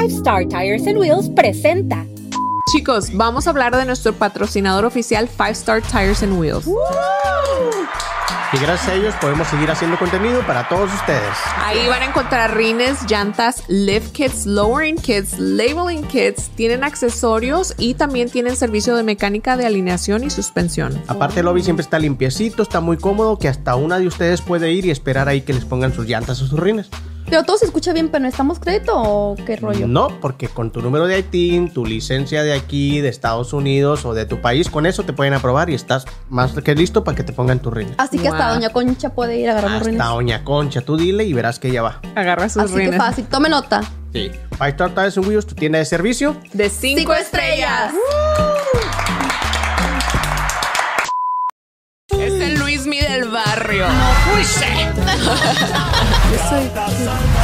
Five Star Tires and Wheels presenta. Chicos, vamos a hablar de nuestro patrocinador oficial Five Star Tires and Wheels. Y gracias a ellos podemos seguir haciendo contenido para todos ustedes. Ahí van a encontrar rines, llantas, lift kits, lowering kits, labeling kits, tienen accesorios y también tienen servicio de mecánica de alineación y suspensión. Aparte el lobby siempre está limpiecito, está muy cómodo, que hasta una de ustedes puede ir y esperar ahí que les pongan sus llantas o sus rines. Pero todo se escucha bien, pero ¿necesitamos crédito o qué rollo? No, porque con tu número de ITIN, tu licencia de aquí, de Estados Unidos o de tu país, con eso te pueden aprobar y estás más que listo para que te pongan tus rines. Así que hasta. Doña Concha puede ir a agarrar los Hasta rines. Doña Concha, tú dile y verás que ella va. Agarra sus Así que rines. fácil. Tome nota. Sí. Five Star Tires and Wheels, tu tienda de servicio. De cinco, Cinco estrellas. Es el Luismi del barrio.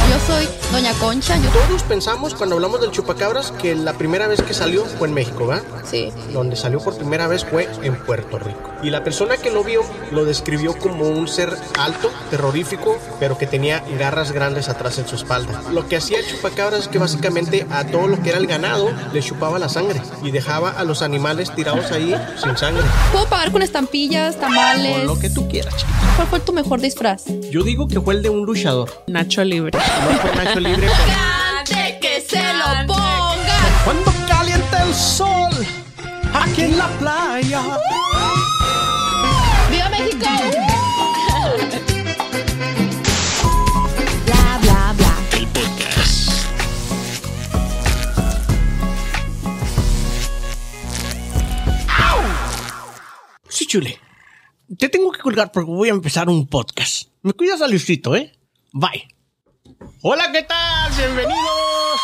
Yo soy Doña Concha. Yo Todos pensamos cuando hablamos del chupacabras que la primera vez que salió fue en México, ¿verdad? Sí. Donde salió por primera vez fue en Puerto Rico. Y la persona que lo vio lo describió como un ser alto, terrorífico, pero que tenía garras grandes atrás en su espalda. Lo que hacía el chupacabras es que básicamente a todo lo que era el ganado le chupaba la sangre y dejaba a los animales tirados ahí sin sangre. Puedo pagar con estampillas, O tamales. lo que tú quieras. chiquito. ¿Cuál fue tu mejor disfraz? Yo digo que fue el de un luchador. Nacho Libre. No fue Nacho Libre, pero... ¡De que se lo pongan! Cuando calienta el sol aquí en la playa. ¡Viva México! Bla, bla, bla. Sí, chule. Te tengo que colgar porque voy a empezar un podcast. Me cuidas al Luisito, ¿eh? Bye. Hola, ¿qué tal? Bienvenidos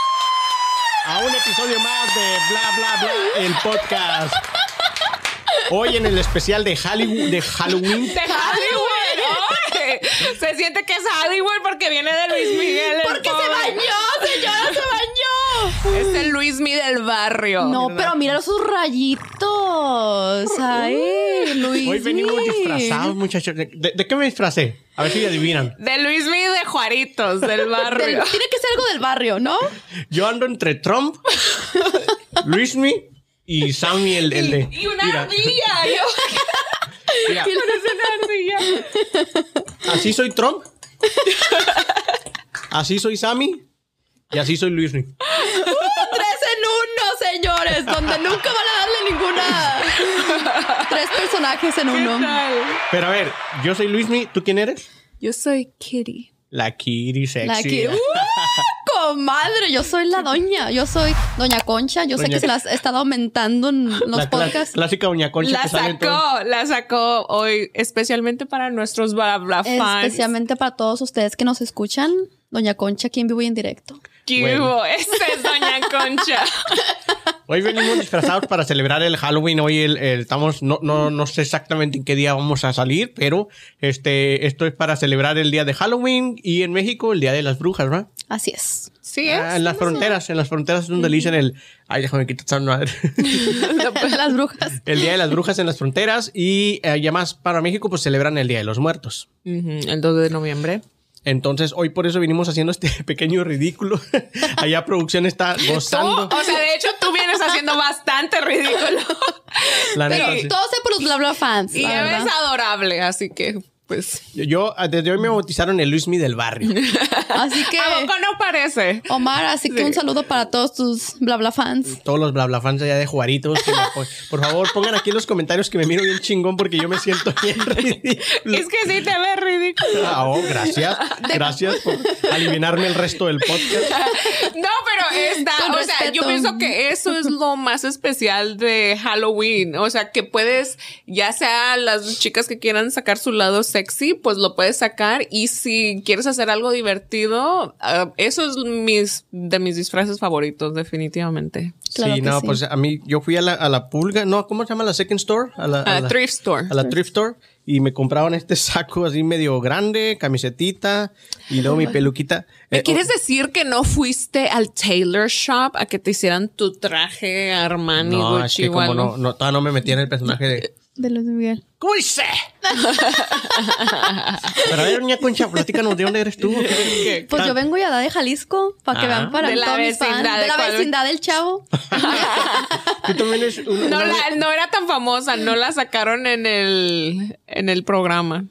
a un episodio más de Bla Bla Bla, el podcast. Hoy en el especial de Hollywood, de Halloween. De Hollywood. Oye, Se siente que es Hollywood porque viene de Luis Miguel. el ¡Porque se bañó, señora! Es el Luismi del barrio. No, pero mira sus rayitos. Ay, Luis. Hoy venimos disfrazados, muchachos. ¿De, qué me disfracé? A ver si adivinan. De Luismi de Juaritos, del Del- barrio. tiene que ser algo del barrio, ¿no? Yo ando entre Trump, Luismi y Sammy, el, el de. Y una Mira, ardilla. Yo mira, una ardilla. así soy Trump. Así soy Sammy. Y así soy Luismi. Donde nunca van a darle ninguna. Tres personajes en uno. Pero a ver, yo soy Luismi. ¿Tú quién eres? Yo soy Kitty. La Kiri sexy. La que. ¡Uh! comadre, yo soy la doña. Yo soy Doña Concha. Yo sé que se las ha estado aumentando en los La podcasts. clásica Doña Concha La que todo. sacó, la sacó hoy especialmente para nuestros bla bla fans. Especialmente para todos ustedes que nos escuchan. Doña Concha, aquí en vivo y en directo. ¿Qué Bueno. hubo? Esta es Doña Concha. Hoy venimos disfrazados para celebrar el Halloween. Hoy el, el- estamos, no, no, no sé exactamente en qué día vamos a salir, pero este, esto es para celebrar el día de Halloween y en México el día de las brujas, ¿verdad? Así es. Sí, es. Ah, en las fronteras, en las fronteras es donde le dicen el, ay, déjame quitar esa madre. Las brujas. el día de las brujas en las fronteras y eh, ya más para México pues celebran el día de los muertos. El 2 de noviembre. Entonces, hoy por eso venimos haciendo este pequeño ridículo. Allá producción está Tú, gozando. o sea, de hecho, tú vienes haciendo bastante ridículo. La Pero neta, sí. todo sea por los bla bla fans. Y eres adorable, así que, pues. Yo, yo, ah, desde hoy me bautizaron el Luismi del barrio. Así que, ¿A poco no parece? Omar, así que un saludo para todos tus bla bla fans. Todos los bla bla fans allá de Juaritos. que me por favor, pongan aquí en los comentarios que me miro bien chingón porque yo me siento bien ridículo. Es que sí te ves ridículo. Ah, oh, gracias. Gracias por aliviarme el resto del podcast. No, pero está, Con o sea, yo pienso que eso es lo más especial de Halloween. O sea, que puedes, ya sea las chicas que quieran sacar su lado sexy, pues lo puedes sacar. Y si quieres hacer algo divertido, ah, eso es mis, de mis disfraces favoritos, definitivamente. Claro sí, que no, sí. pues a mí, yo fui a la, a la pulga, no, ¿cómo se llama? La second store. A la, la- thrift store. A la thrift store. Y me compraban este saco así medio grande, camisetita y luego mi peluquita. ¿Me Eh, quieres decir que no fuiste al tailor shop a que te hicieran tu traje Armani, No, es Gucci que o como no, no, todavía no me metí en el personaje de... De Luis Miguel. ¿Cómo dice? Pero a ver, doña Concha, platícanos de dónde eres tú. ¿Qué? Pues yo vengo ya de Jalisco, para que Ah. vean para De la vecindad, De ¿de la vecindad del chavo. Tú también eres No, una- la- no era tan famosa, no la sacaron en el, en el programa.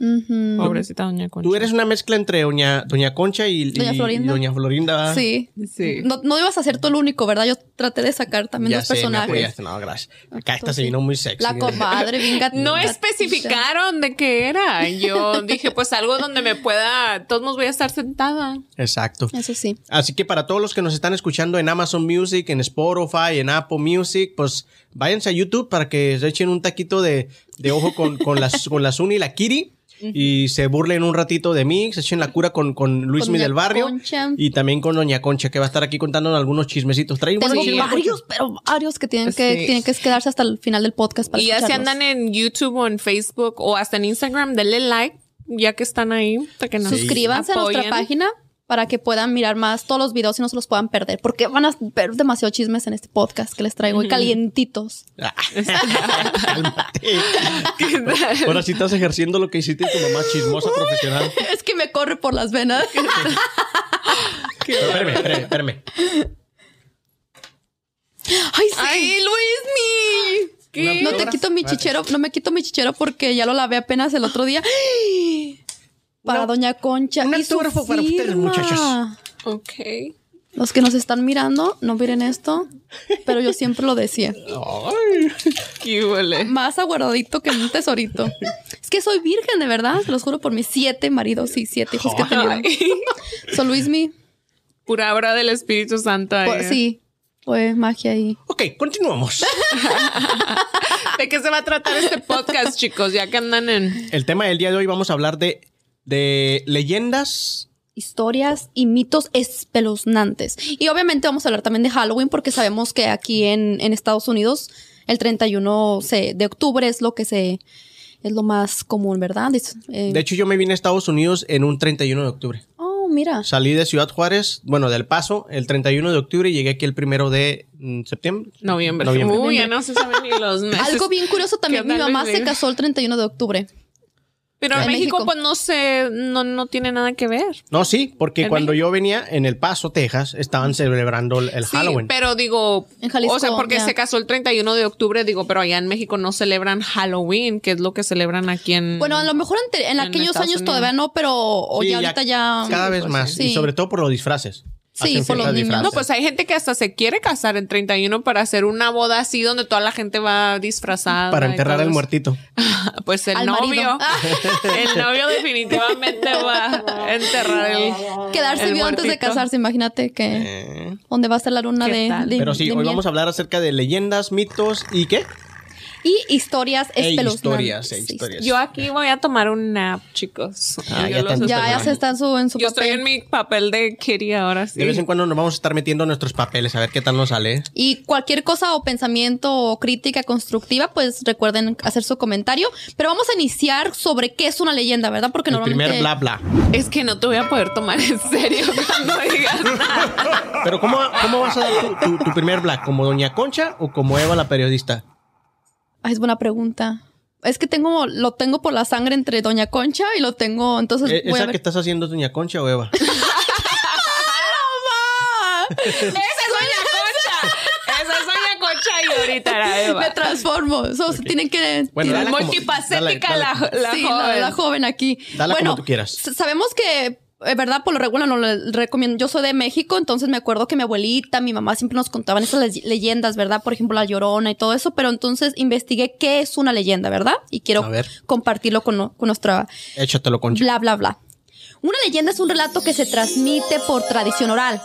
Pobrecita doña Concha. Tú eres una mezcla entre doña, doña Concha y, Doña Florinda. y doña Florinda. Sí. Sí. No, no ibas a ser tú el único, ¿verdad? Yo traté de sacar también Ya dos sé, personajes. No, gracias. Acá esta se vino muy sexy. La comadre, bien gat- No gatita. Especificaron de qué era. Yo dije, pues algo donde me pueda, todos nos voy a estar sentada. Exacto. Eso sí. Así que para todos los que nos están escuchando en Amazon Music, en Spotify, en Apple Music, pues váyanse a YouTube para que se echen un taquito de, de ojo con, con, las, con la Zuni y la Kiri. Y se burlen un ratito de mí, se echen la cura con, con Luis Con Mi Doña del Barrio. Concha. Y también con Doña Concha, que va a estar aquí contándonos algunos chismecitos. Trae Tengo buenos chismes. varios, pero varios que tienen que, Sí. tienen que quedarse hasta el final del podcast para Y ya si andan en YouTube o en Facebook o hasta en Instagram, denle like, ya que están ahí, para que nos Suscríbanse a nuestra página para que puedan mirar más todos los videos y no se los puedan perder. Porque van a ver demasiado chismes en este podcast que les traigo hoy calientitos. Ah. Ahora sí estás ejerciendo lo que hiciste tu mamá chismosa profesional. Es que me corre por las venas. Espérame, espérame, espérame. Ay, sí. ¡Ay, Luis! ¿Qué? no te quito mi chichero, no me quito mi chichero porque ya lo lavé apenas el otro día. Para Doña Concha. un y su autógrafo para ustedes, muchachos. Ok. Los que nos están mirando, no miren esto, pero yo siempre lo decía. Ay. ¿Qué huele? Más aguardadito que un tesorito. Es que soy virgen, de verdad. Se los juro por mis siete maridos y siete hijos que he tenido. Son Luismi. Pura obra del Espíritu Santo. Pues, sí, fue magia ahí. Ok, continuamos. ¿De qué se va a tratar este podcast, chicos? Ya que andan en... El tema del día de hoy vamos a hablar de, de leyendas. Historias y mitos espeluznantes. Y obviamente vamos a hablar también de Halloween porque sabemos que aquí en, en Estados Unidos el 31 se- de octubre es lo que se... Es lo más común, ¿verdad? Es, eh, De hecho, yo me vine a Estados Unidos en un 31 de octubre. oh, mira. Salí de Ciudad Juárez, bueno, del Paso, el 31 de octubre y llegué aquí el primero de mm, septiembre. Noviembre. Noviembre. Uy, ya no se saben ni los meses. Algo bien curioso también, ¿Qué mi mamá se casó el 31 de octubre. Pero en En México, México. pues no sé, no, no tiene nada que ver. No, sí, porque ¿En cuando México? yo venía en El Paso, Texas, estaban celebrando el, el Sí, Halloween. pero digo, En Jalisco, o sea, porque se casó el 31 de octubre, digo, pero allá en México no celebran Halloween, que es lo que celebran aquí en... Bueno, a lo mejor en, en aquellos Estados años Unidos. todavía no, pero o Sí, ya ahorita ya... Cada vez pues, más. sí. Y sobre todo por los disfraces. Sí, por los niños. No, pues hay gente que hasta se quiere casar el 31 para hacer una boda así donde toda la gente va disfrazada. Para enterrar al muertito. Pues el Al marido. novio. el novio definitivamente va a enterrar el. Quedarse el vivo antes de muertito. casarse, imagínate que... Eh, ¿Dónde va a estar la luna ¿Qué de, de- pero sí, de hoy miel? vamos a hablar acerca de leyendas, mitos y qué. Y historias E espeluznantes. historias, e Sí, historias. Yo aquí voy a tomar un nap, chicos. Ah, ya Ya, ya se está en su, en su Yo estoy papel. en mi papel de Kitty ahora sí. De vez en cuando nos vamos a estar metiendo nuestros papeles a ver qué tal nos sale. Y cualquier cosa o pensamiento o crítica constructiva, pues recuerden hacer su comentario. Pero vamos a iniciar sobre qué es una leyenda, ¿verdad? Porque El normalmente... primer bla bla. Es que no te voy a poder tomar en serio cuando digas nada. Pero ¿cómo, cómo vas a dar tu, tu- tu primer bla? ¿Como Doña Concha o como Eva la periodista? Ay, es buena pregunta. Es que tengo, lo tengo por la sangre entre Doña Concha y lo tengo, entonces a ¿Esa que estás haciendo es Doña Concha o Eva? ¡Ah! Esa es Doña Concha. Esa es Doña Concha y ahorita era Eva. Me transformo. So, tienen que. Bueno, dala como- la, la sí, joven. La, la joven aquí. Dala bueno, como tú quieras. Sabemos que, eh, ¿verdad? Por lo regular no le recomiendo. Yo soy de México, entonces me acuerdo que mi abuelita, mi mamá siempre nos contaban esas le- leyendas, ¿verdad? Por ejemplo, la llorona y todo eso. Pero entonces investigué qué es una leyenda, ¿verdad? Y quiero compartirlo con, con nuestra Échatelo, Concha. bla, bla, bla. Una leyenda es un relato que se transmite por tradición oral,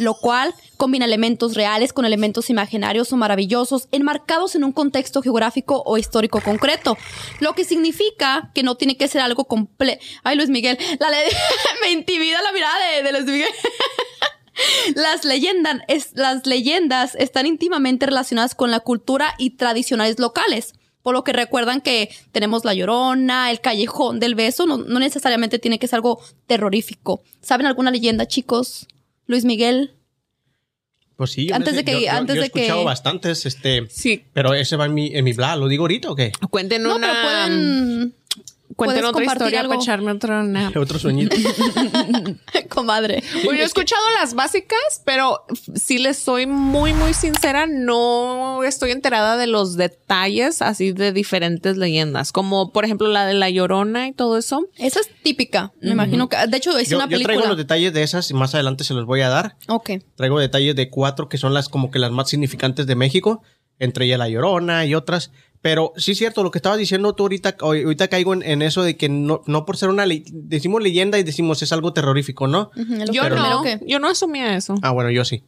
lo cual combina elementos reales con elementos imaginarios o maravillosos enmarcados en un contexto geográfico o histórico concreto, lo que significa que no tiene que ser algo completo. Ay, Luis Miguel, la me intimida la mirada de, de Luis Miguel. Las leyendas, es- las leyendas están íntimamente relacionadas con la cultura y tradicionales locales. Por lo que recuerdan que tenemos la llorona, el callejón del beso, no, no necesariamente tiene que ser algo terrorífico. ¿Saben alguna leyenda, chicos? Luis Miguel. Pues sí, Antes de que- yo- yo- antes yo he de que- escuchado bastantes, este, Sí. pero ese va en mi, en mi blog, ¿lo digo ahorita o qué? Cuenten No, una. pero pueden. Cuenten otra historia algo. para echarme otro nap. Otro sueñito. Comadre. Yo he escuchado las básicas, pero si les soy muy, muy sincera, no estoy enterada de los detalles así de diferentes leyendas, como por ejemplo la de la Llorona y todo eso. Esa es típica. Me imagino que. De hecho, es yo, una yo película. traigo los detalles de esas y más adelante se los voy a dar. ok. Traigo detalles de cuatro que son las como que las más significantes de México, entre ellas La Llorona y otras. Pero sí es cierto, lo que estabas diciendo tú ahorita, hoy- ahorita caigo en, en eso de que no, no por ser una ley, decimos leyenda y decimos es algo terrorífico, ¿no? Yo no, que- yo no asumía eso. Ah, bueno, yo sí.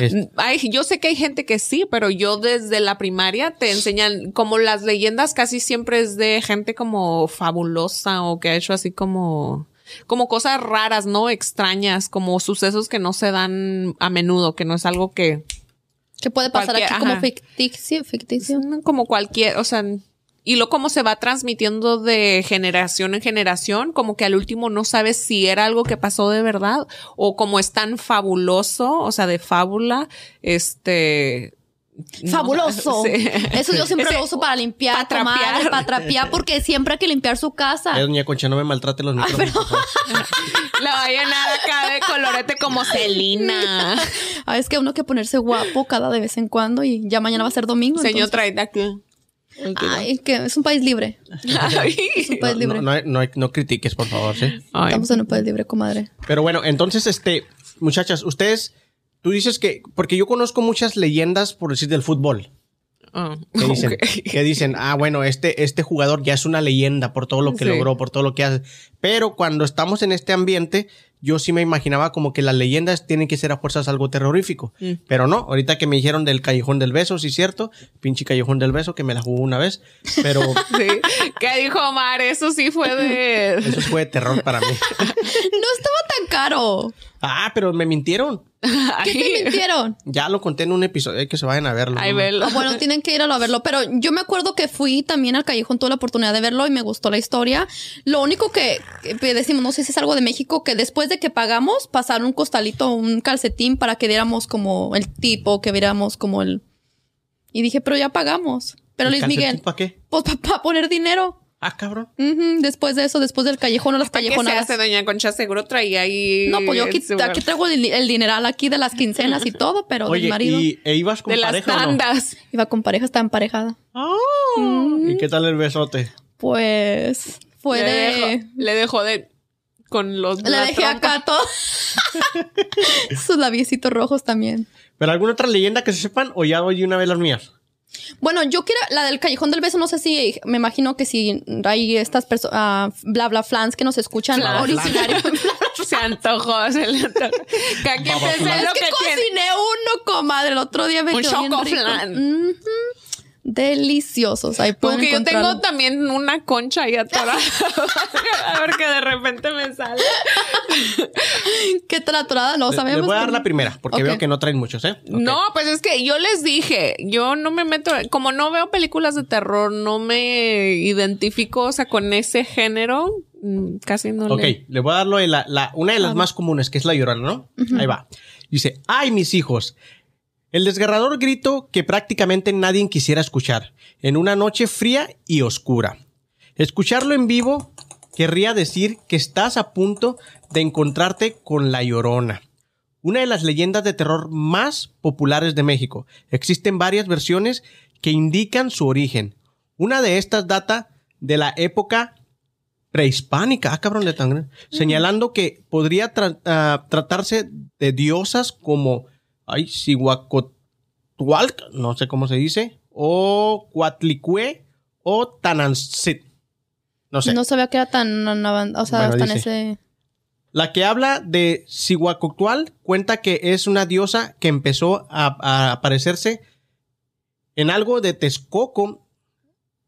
Es- Ay, yo sé que hay gente que sí, pero yo desde la primaria te enseñan como las leyendas casi siempre es de gente como fabulosa o que ha hecho así como como cosas raras, ¿no? Extrañas, como sucesos que no se dan a menudo, que no es algo que Que puede pasar aquí como ficticio, ficticio. como cualquier, o sea, y lo como se va transmitiendo de generación en generación, como que al último no sabes si era algo que pasó de verdad o como es tan fabuloso, o sea, de fábula, este no, Fabuloso. sí. Eso yo siempre Ese- lo uso para limpiar, pa' comadre, trapear. para trapear, porque siempre hay que limpiar su casa. Eh, doña Concha, no me maltrate los micrófonos. por favor. La va a llenar acá de colorete como Celina. Ah, es que uno que ponerse guapo cada de vez en cuando y ya mañana va a ser domingo. Señor, entonces- trae aquí. Ay, que es un país libre. Es un país No, libre. no, no, no, no critiques, por favor, ¿sí? Ay. Estamos en un país libre, comadre. Pero bueno, entonces, este, muchachas, ustedes, tú dices que, porque yo conozco muchas leyendas, por decir, del fútbol. Ah, Que dicen, que dicen, ah, bueno, este, este jugador ya es una leyenda por todo lo que Sí. logró, por todo lo que hace. Pero cuando estamos en este ambiente, yo sí me imaginaba como que las leyendas tienen que ser a fuerzas algo terrorífico. Mm. Pero no, ahorita que me dijeron del Callejón del Beso, sí es cierto, pinche Callejón del Beso que me la jugó una vez, pero Sí. ¿Qué dijo Omar? Eso sí fue de. eso fue de terror para mí. No estaba tan caro. Ah, pero me mintieron. ¿Qué te mintieron? Ya lo conté en un episodio, hay que se vayan a verlo. Ay. Ah, bueno, tienen que ir a verlo. Pero yo me acuerdo que fui también al Callejón, tuve la oportunidad de verlo y me gustó la historia. Lo único que, que decimos, no sé si es algo de México, que después de que pagamos, pasaron un costalito, un calcetín para que diéramos como el tipo, que viéramos como el... Y dije, pero ya pagamos. Pero Luis Miguel, ¿Para qué? pues para poner dinero. Ah, cabrón. Después de eso, después del callejón o las ¿Qué se callejonadas. hace, doña Concha? Seguro traía ahí. No, pues yo aquí, traigo el, el dineral aquí de las quincenas y todo, pero del Oye, marido. ¿y e ibas con De las pareja o no? tandas. Iba con pareja, está emparejada. ¿Y qué tal el besote? Pues fue le, de... dejó, le dejó de. Con los. Le la dejé trompa. acá todo. Sus labiecitos rojos también. ¿Pero alguna otra leyenda que se sepan o ya oí una vez las mías? Bueno, yo quiero la del callejón del beso, no sé si, me imagino que si hay estas personas, bla bla flans que nos escuchan Bla, bla, originarios. Se antojó, se le antojó. Que aquí Baba pensé flan. lo es que, que tiene. cociné uno, comadre, el otro día me Un choco flan. Ujú. Deliciosos, ahí pueden Porque yo tengo también una concha ahí atorada. A ver que de repente me sale. ¿Qué traturada? No Le- sabemos. Les voy a dar la primera, porque veo que no traen muchos, ¿eh? No, pues es que yo les dije, yo no me meto, como no veo películas de terror, no me identifico, o sea, con ese género, mm, casi no Ok, le... le voy a dar la, la- una de las más comunes, que es la llorona, ¿no? Ahí va. Dice, ay, mis hijos. El desgarrador grito que prácticamente nadie quisiera escuchar en una noche fría y oscura. Escucharlo en vivo querría decir que estás a punto de encontrarte con la llorona. Una de las leyendas de terror más populares de México. Existen varias versiones que indican su origen. Una de estas data de la época prehispánica, ah, cabrón de tan señalando que podría tra- ah, tratarse de diosas como ay, Cihuacotl, no sé cómo se dice, o Cuatlicue o Tanantzit. No sé. No sabía que era tan, avan- o sea, Bueno, tan dice. ese. La que habla de Cihuacotl cuenta que es una diosa que empezó a, a aparecerse en algo de Texcoco.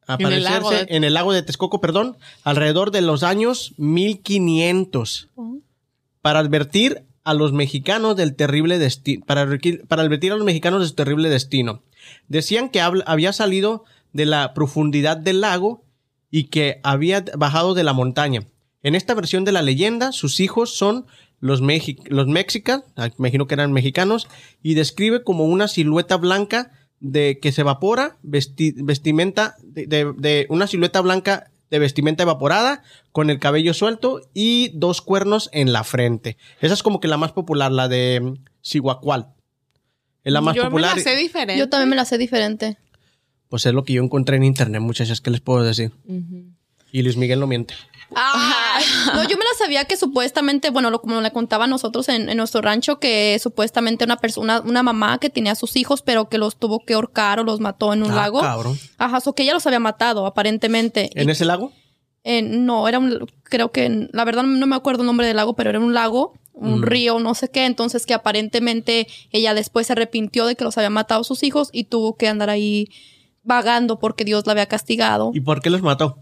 En el Aparecerse de- en el lago de Texcoco, perdón, alrededor de los años 1500. Para advertir a los mexicanos del terrible destino. Para, para advertir a los mexicanos de su terrible destino. Decían que había salido de la profundidad del lago y que había bajado de la montaña. En esta versión de la leyenda, sus hijos son los, mexi- los mexicas, ah, imagino que eran mexicanos, y describe como una silueta blanca de que se evapora, vesti- vestimenta de una silueta blanca de vestimenta evaporada, con el cabello suelto y dos cuernos en la frente. Esa es como que la más popular, la de mm, Cihuacual. Es la más Yo popular. me la sé diferente. Yo también me la sé diferente. Pues es lo que yo encontré en internet, muchachas, ¿qué les puedo decir? Y Luis Miguel no miente. Ah, no, yo me la sabía que supuestamente, bueno, lo, como le contaba a nosotros en, en nuestro rancho, que supuestamente una persona, una mamá que tenía a sus hijos, pero que los tuvo que ahorcar o los mató en un Ah, lago. cabrón. Ajá, o que ella los había matado, aparentemente. ¿En Y- ese lago? eh, no, era un, creo que, la verdad no me acuerdo el nombre del lago, pero era un lago, un río, no sé qué, entonces que aparentemente ella después se arrepintió de que los había matado a sus hijos y tuvo que andar ahí vagando porque Dios la había castigado. ¿Y por qué los mató?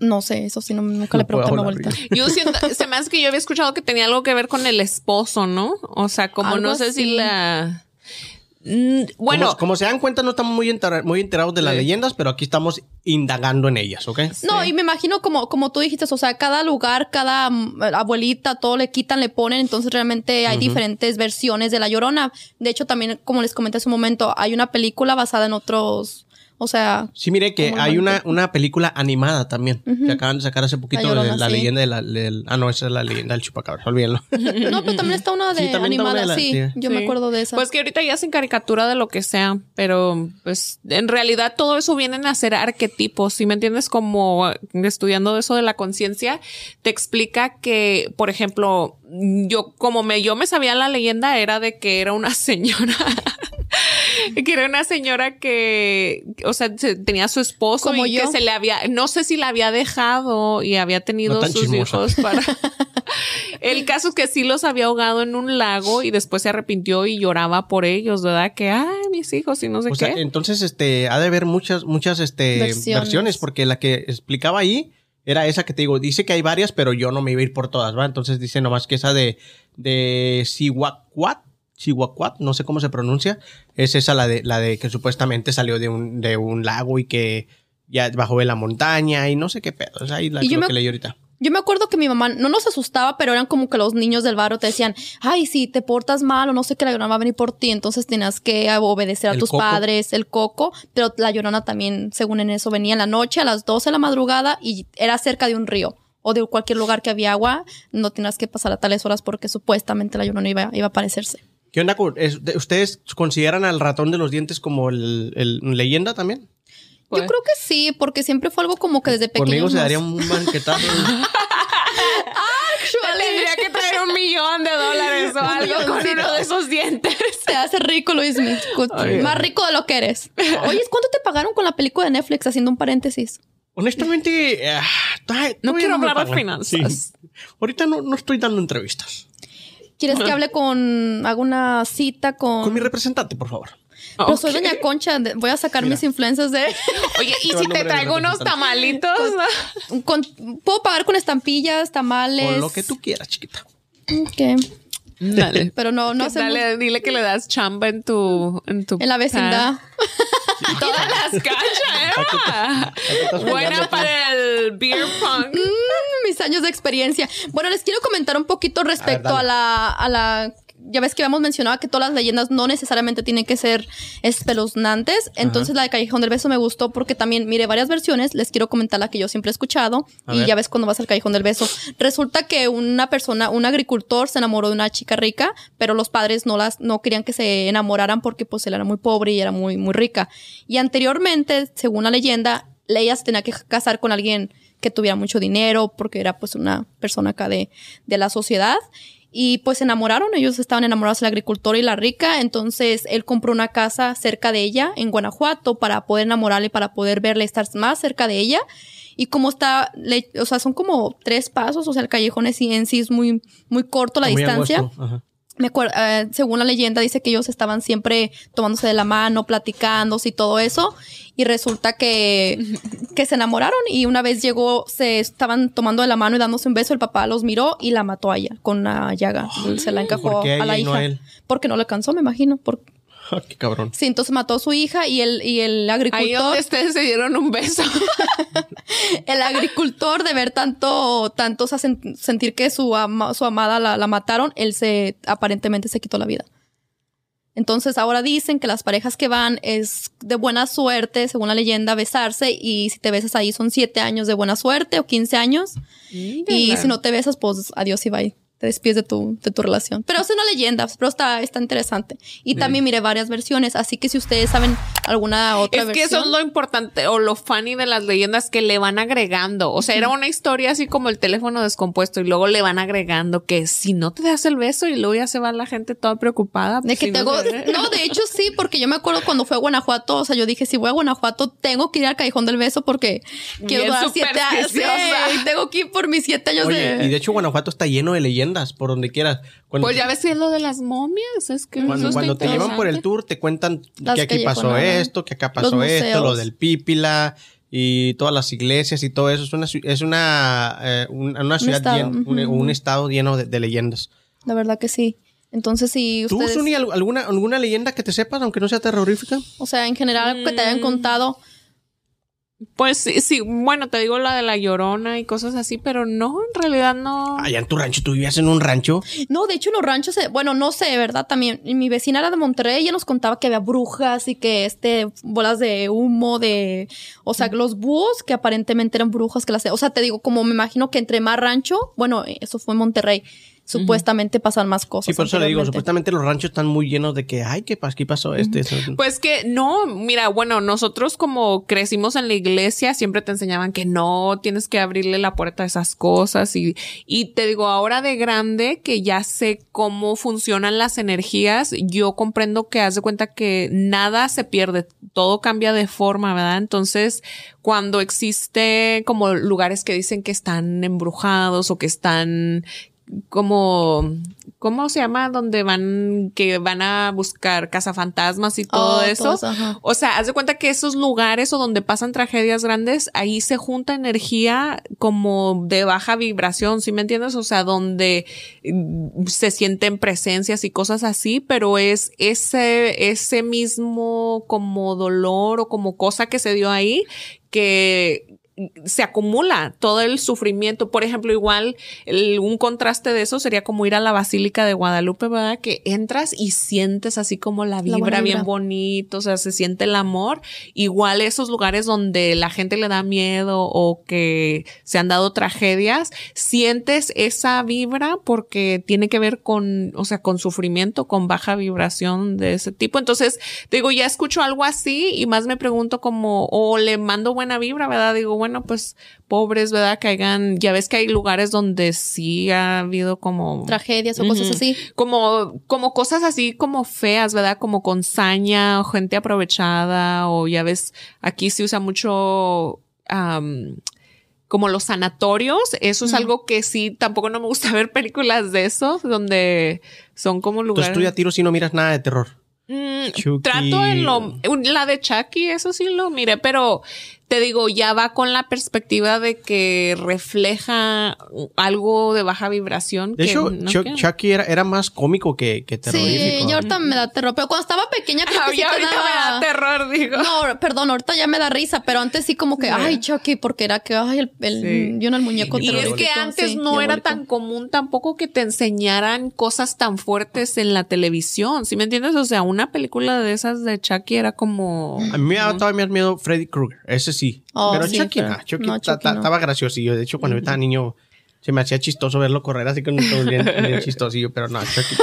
No sé, eso sí, no, nunca le No pregunté a mi hablar, abuelita. Yo siento, se me hace que yo había escuchado que tenía algo que ver con el esposo, ¿no? O sea, como Algo no sé así. si la. Mm, Bueno, como, como se dan cuenta, no estamos muy, entera- muy enterados de las Sí. leyendas, pero aquí estamos indagando en ellas, ¿ok? No, y me imagino como, como tú dijiste, o sea, cada lugar, cada mm, abuelita, todo le quitan, le ponen, entonces realmente hay diferentes versiones de La Llorona. De hecho, también, como les comenté hace un momento, hay una película basada en otros, o sea, Sí, mire que hay una, una película animada también, que acaban de sacar hace poquito La de la sí. leyenda de la... del- ah, no, esa es la leyenda del chupacabra, olvídenlo. no, pero también está una de Sí, una animada, de la- sí, sí. yo me acuerdo de esa. Pues que ahorita ya hacen caricatura de lo que sea, pero pues en realidad todo eso vienen a ser arquetipos, ¿sí me entiendes? Como estudiando eso de la conciencia, te explica que, por ejemplo, yo como me yo me sabía la leyenda era de que era una señora que era una señora que, o sea, se- tenía a su esposo Como y yo. que se le había, no sé si la había dejado y había tenido No sus chismosa. hijos para. El caso es que sí los había ahogado en un lago y después se arrepintió y lloraba por ellos, ¿verdad? Que, ay, mis hijos y no sé O qué. sea, entonces, este, ha de haber muchas, muchas, este, Versiones. versiones. porque la que explicaba ahí era esa que te digo, dice que hay varias, pero yo no me iba a ir por todas, ¿va? Entonces dice nomás que esa de, de Chihuahuat, Chihuahuat, no sé cómo se pronuncia, es esa la de, la de que supuestamente salió de un, de un lago y que ya bajó de la montaña y no sé qué pedo, es ahí la, Y yo lo me- que leí ahorita. Yo me acuerdo que mi mamá no nos asustaba, pero eran como que los niños del barrio te decían, ay, si te portas mal o no sé que la llorona va a venir por ti, entonces tenías que obedecer a El tus coco. padres, el coco, pero la llorona también, según en eso, venía en la noche a las 12 de la madrugada y era cerca de un río o de cualquier lugar que había agua, no tenías que pasar a tales horas porque supuestamente la llorona iba, iba a aparecerse. ¿Qué onda? con- es- de- ¿Ustedes consideran al ratón de los dientes como el, el- leyenda también? Pues, Yo creo que sí, porque siempre fue algo como que desde pequeño. Conmigo se daría un banquetazo. Te tendría que traer un millón de dólares o algo con uno de esos dientes. Se hace rico, Luis. Más rico de lo que eres. Oye, ¿cuánto te pagaron con la película de Netflix? Haciendo un paréntesis. Honestamente, ah, No quiero hablar de finanzas. Sí. Ahorita no, no estoy dando entrevistas. ¿Quieres que hable con. haga una cita con. Con mi representante, por favor. Pero soy Ok. Doña Concha. Voy a sacar mis influencias de. Oye, ¿y si te traigo unos tamalitos? con- puedo pagar con estampillas, tamales. Con lo que tú quieras, chiquita. Ok. Dale. Pero no, no hacemos Dale, dile que le das chamba en tu, en tu en la vecindad. Todas las cachas, Eva. Buena para el beer pong. Mm, mis años de experiencia. Bueno, les quiero comentar un poquito respecto a, la, a la. Ya ves que habíamos mencionado que todas las leyendas no necesariamente tienen que ser espeluznantes. Entonces la de Callejón del Beso me gustó porque también mire varias versiones. Les quiero comentar la que yo siempre he escuchado. A y ver. ya ves cuando vas al Callejón del Beso. Resulta que una persona, un agricultor se enamoró de una chica rica, pero los padres no las, no querían que se enamoraran porque pues él era muy pobre y era muy, muy rica. Y anteriormente, según la leyenda, ella se tenía que casar con alguien que tuviera mucho dinero porque era pues una persona acá de, de la sociedad. Y pues se enamoraron, ellos estaban enamorados del agricultor y la rica, entonces él compró una casa cerca de ella en Guanajuato para poder enamorarle, para poder verle estar más cerca de ella. Y como está, le- o sea, son como tres pasos, o sea, el callejón es- en sí es muy, muy corto la Muy distancia. angosto. Me acuerdo, eh, según la leyenda dice que ellos estaban siempre tomándose de la mano, platicándose y todo eso. Y resulta que, que se enamoraron y una vez llegó, se estaban tomando de la mano y dándose un beso, el papá los miró y la mató a ella con una llaga. se la encajó ¿por qué a la y no hija. a él? Porque no le alcanzó, me imagino. Por, Ah, Qué cabrón. Sí, entonces mató a su hija y el, y el Ahí agricultor. donde ustedes se dieron un beso. el agricultor de ver tanto, tanto, o sea, sen- sentir que su, ama- su amada la, la mataron, él se aparentemente se quitó la vida. Entonces ahora dicen que las parejas que van es de buena suerte, según la leyenda, besarse y si te besas ahí son siete años de buena suerte o 15 años y si no te besas pues adiós y bye. Te despides de tu, de tu relación. Pero es una leyenda, pero está, está interesante. Y también miré varias versiones, así que si ustedes saben alguna otra Es que versión. eso es lo importante o lo funny de las leyendas que le van agregando. O sea, era una historia así como el teléfono descompuesto y luego le van agregando que si no te das el beso y luego ya se va la gente toda preocupada. De pues, que si tengo. no No, de hecho sí, porque yo me acuerdo cuando fue a Guanajuato, o sea, yo dije, si voy a Guanajuato, tengo que ir al Callejón del Beso porque quiero Bien durar siete años. Sí, tengo que ir por mis siete años Oye, de. y de hecho Guanajuato está lleno de leyendas por donde quieras. Cuando, Pues ya ves si es lo de las momias. Es que cuando, cuando te llevan por el tour te cuentan Las que aquí pasó esto, que acá pasó esto, lo del Pípila y todas las iglesias y todo eso. Es una, es una, eh, un- una ciudad estado, llena- un, un estado lleno de, de leyendas. La verdad que sí. Entonces, si ¿Tú, ustedes. Suni, alguna, alguna leyenda que te sepas, aunque no sea terrorífica? O sea, en general, que te Mm. hayan contado. Pues sí, sí, bueno, te digo la de la llorona y cosas así, pero no, en realidad no. Allá en tu rancho, tú vivías en un rancho. No, de hecho, en los ranchos, eh, bueno, no sé, ¿verdad? También, mi vecina era de Monterrey, ella nos contaba que había brujas y que este, bolas de humo, de, o sea, los búhos que aparentemente eran brujas que las, o sea, te digo, como me imagino que entre más rancho, bueno, eso fue en Monterrey, supuestamente pasan más cosas. Sí, por eso le digo, supuestamente los ranchos están muy llenos de que, ay, ¿qué, qué pasó este? eso". Pues que no, mira, bueno, nosotros como crecimos en la iglesia, siempre te enseñaban que no tienes que abrirle la puerta a esas cosas y, y te digo, ahora de grande que ya sé cómo funcionan las energías, yo comprendo que haz de cuenta que nada se pierde, todo cambia de forma, ¿verdad? Entonces, cuando existe como lugares que dicen que están embrujados o que están como ¿cómo se llama? donde van que van a buscar cazafantasmas y todo Oh, eso. O sea, haz de cuenta que esos lugares o donde pasan tragedias grandes, ahí se junta energía como de baja vibración, ¿sí me entiendes? O sea, donde mm, se sienten presencias y cosas así, pero es ese, ese mismo como dolor o como cosa que se dio ahí que se acumula todo el sufrimiento. Por ejemplo, igual el- un contraste de eso sería como ir a la Basílica de Guadalupe, ¿verdad? Que entras y sientes así como la vibra bien bonito, o sea, se siente el amor. Igual esos lugares donde la gente le da miedo o que se han dado tragedias, sientes esa vibra porque tiene que ver con, o sea, con sufrimiento, con baja vibración de ese tipo. Entonces, digo, ya escucho algo así y más me pregunto como, o le mando buena vibra, ¿verdad? Digo, bueno, pues pobres, ¿verdad? Que hagan, ya ves que hay lugares donde sí ha habido como Tragedias o cosas así. como, como cosas así como feas, ¿verdad? Como con saña o gente aprovechada o ya ves, aquí se usa mucho como los sanatorios. Eso es algo que sí, tampoco no me gusta ver películas de eso, donde son como Entonces lugares. tú ya tiro si no miras nada de terror. Mm, trato en lo, la de Chucky, eso sí lo miré, pero te digo, ya va con la perspectiva de que refleja algo de baja vibración. De que hecho, no. Chucky era, era más cómico que, que Sí, terrorífico. ya ahorita me da terror. Pero cuando estaba pequeña creo que sí ahorita daba- me da terror, digo. No, perdón, ahorita ya me da risa, pero antes sí como que, Sí. ay, Chucky, porque era que, ay, el, el, Sí. yo no el muñeco Y es que antes sí, no era tan común tampoco que te enseñaran cosas tan fuertes en la televisión, ¿sí me entiendes? O sea, una película de esas de Chucky era como... A mí me daba todavía más miedo Freddy Krueger, ese sí. Oh, pero sí, Chucky, pero- no, Chucky, no, ta- Chucky ta- no. estaba graciosillo. De hecho, cuando yo estaba niño, se me hacía chistoso verlo correr así con un todo bien, bien chistosillo, pero no, Chucky.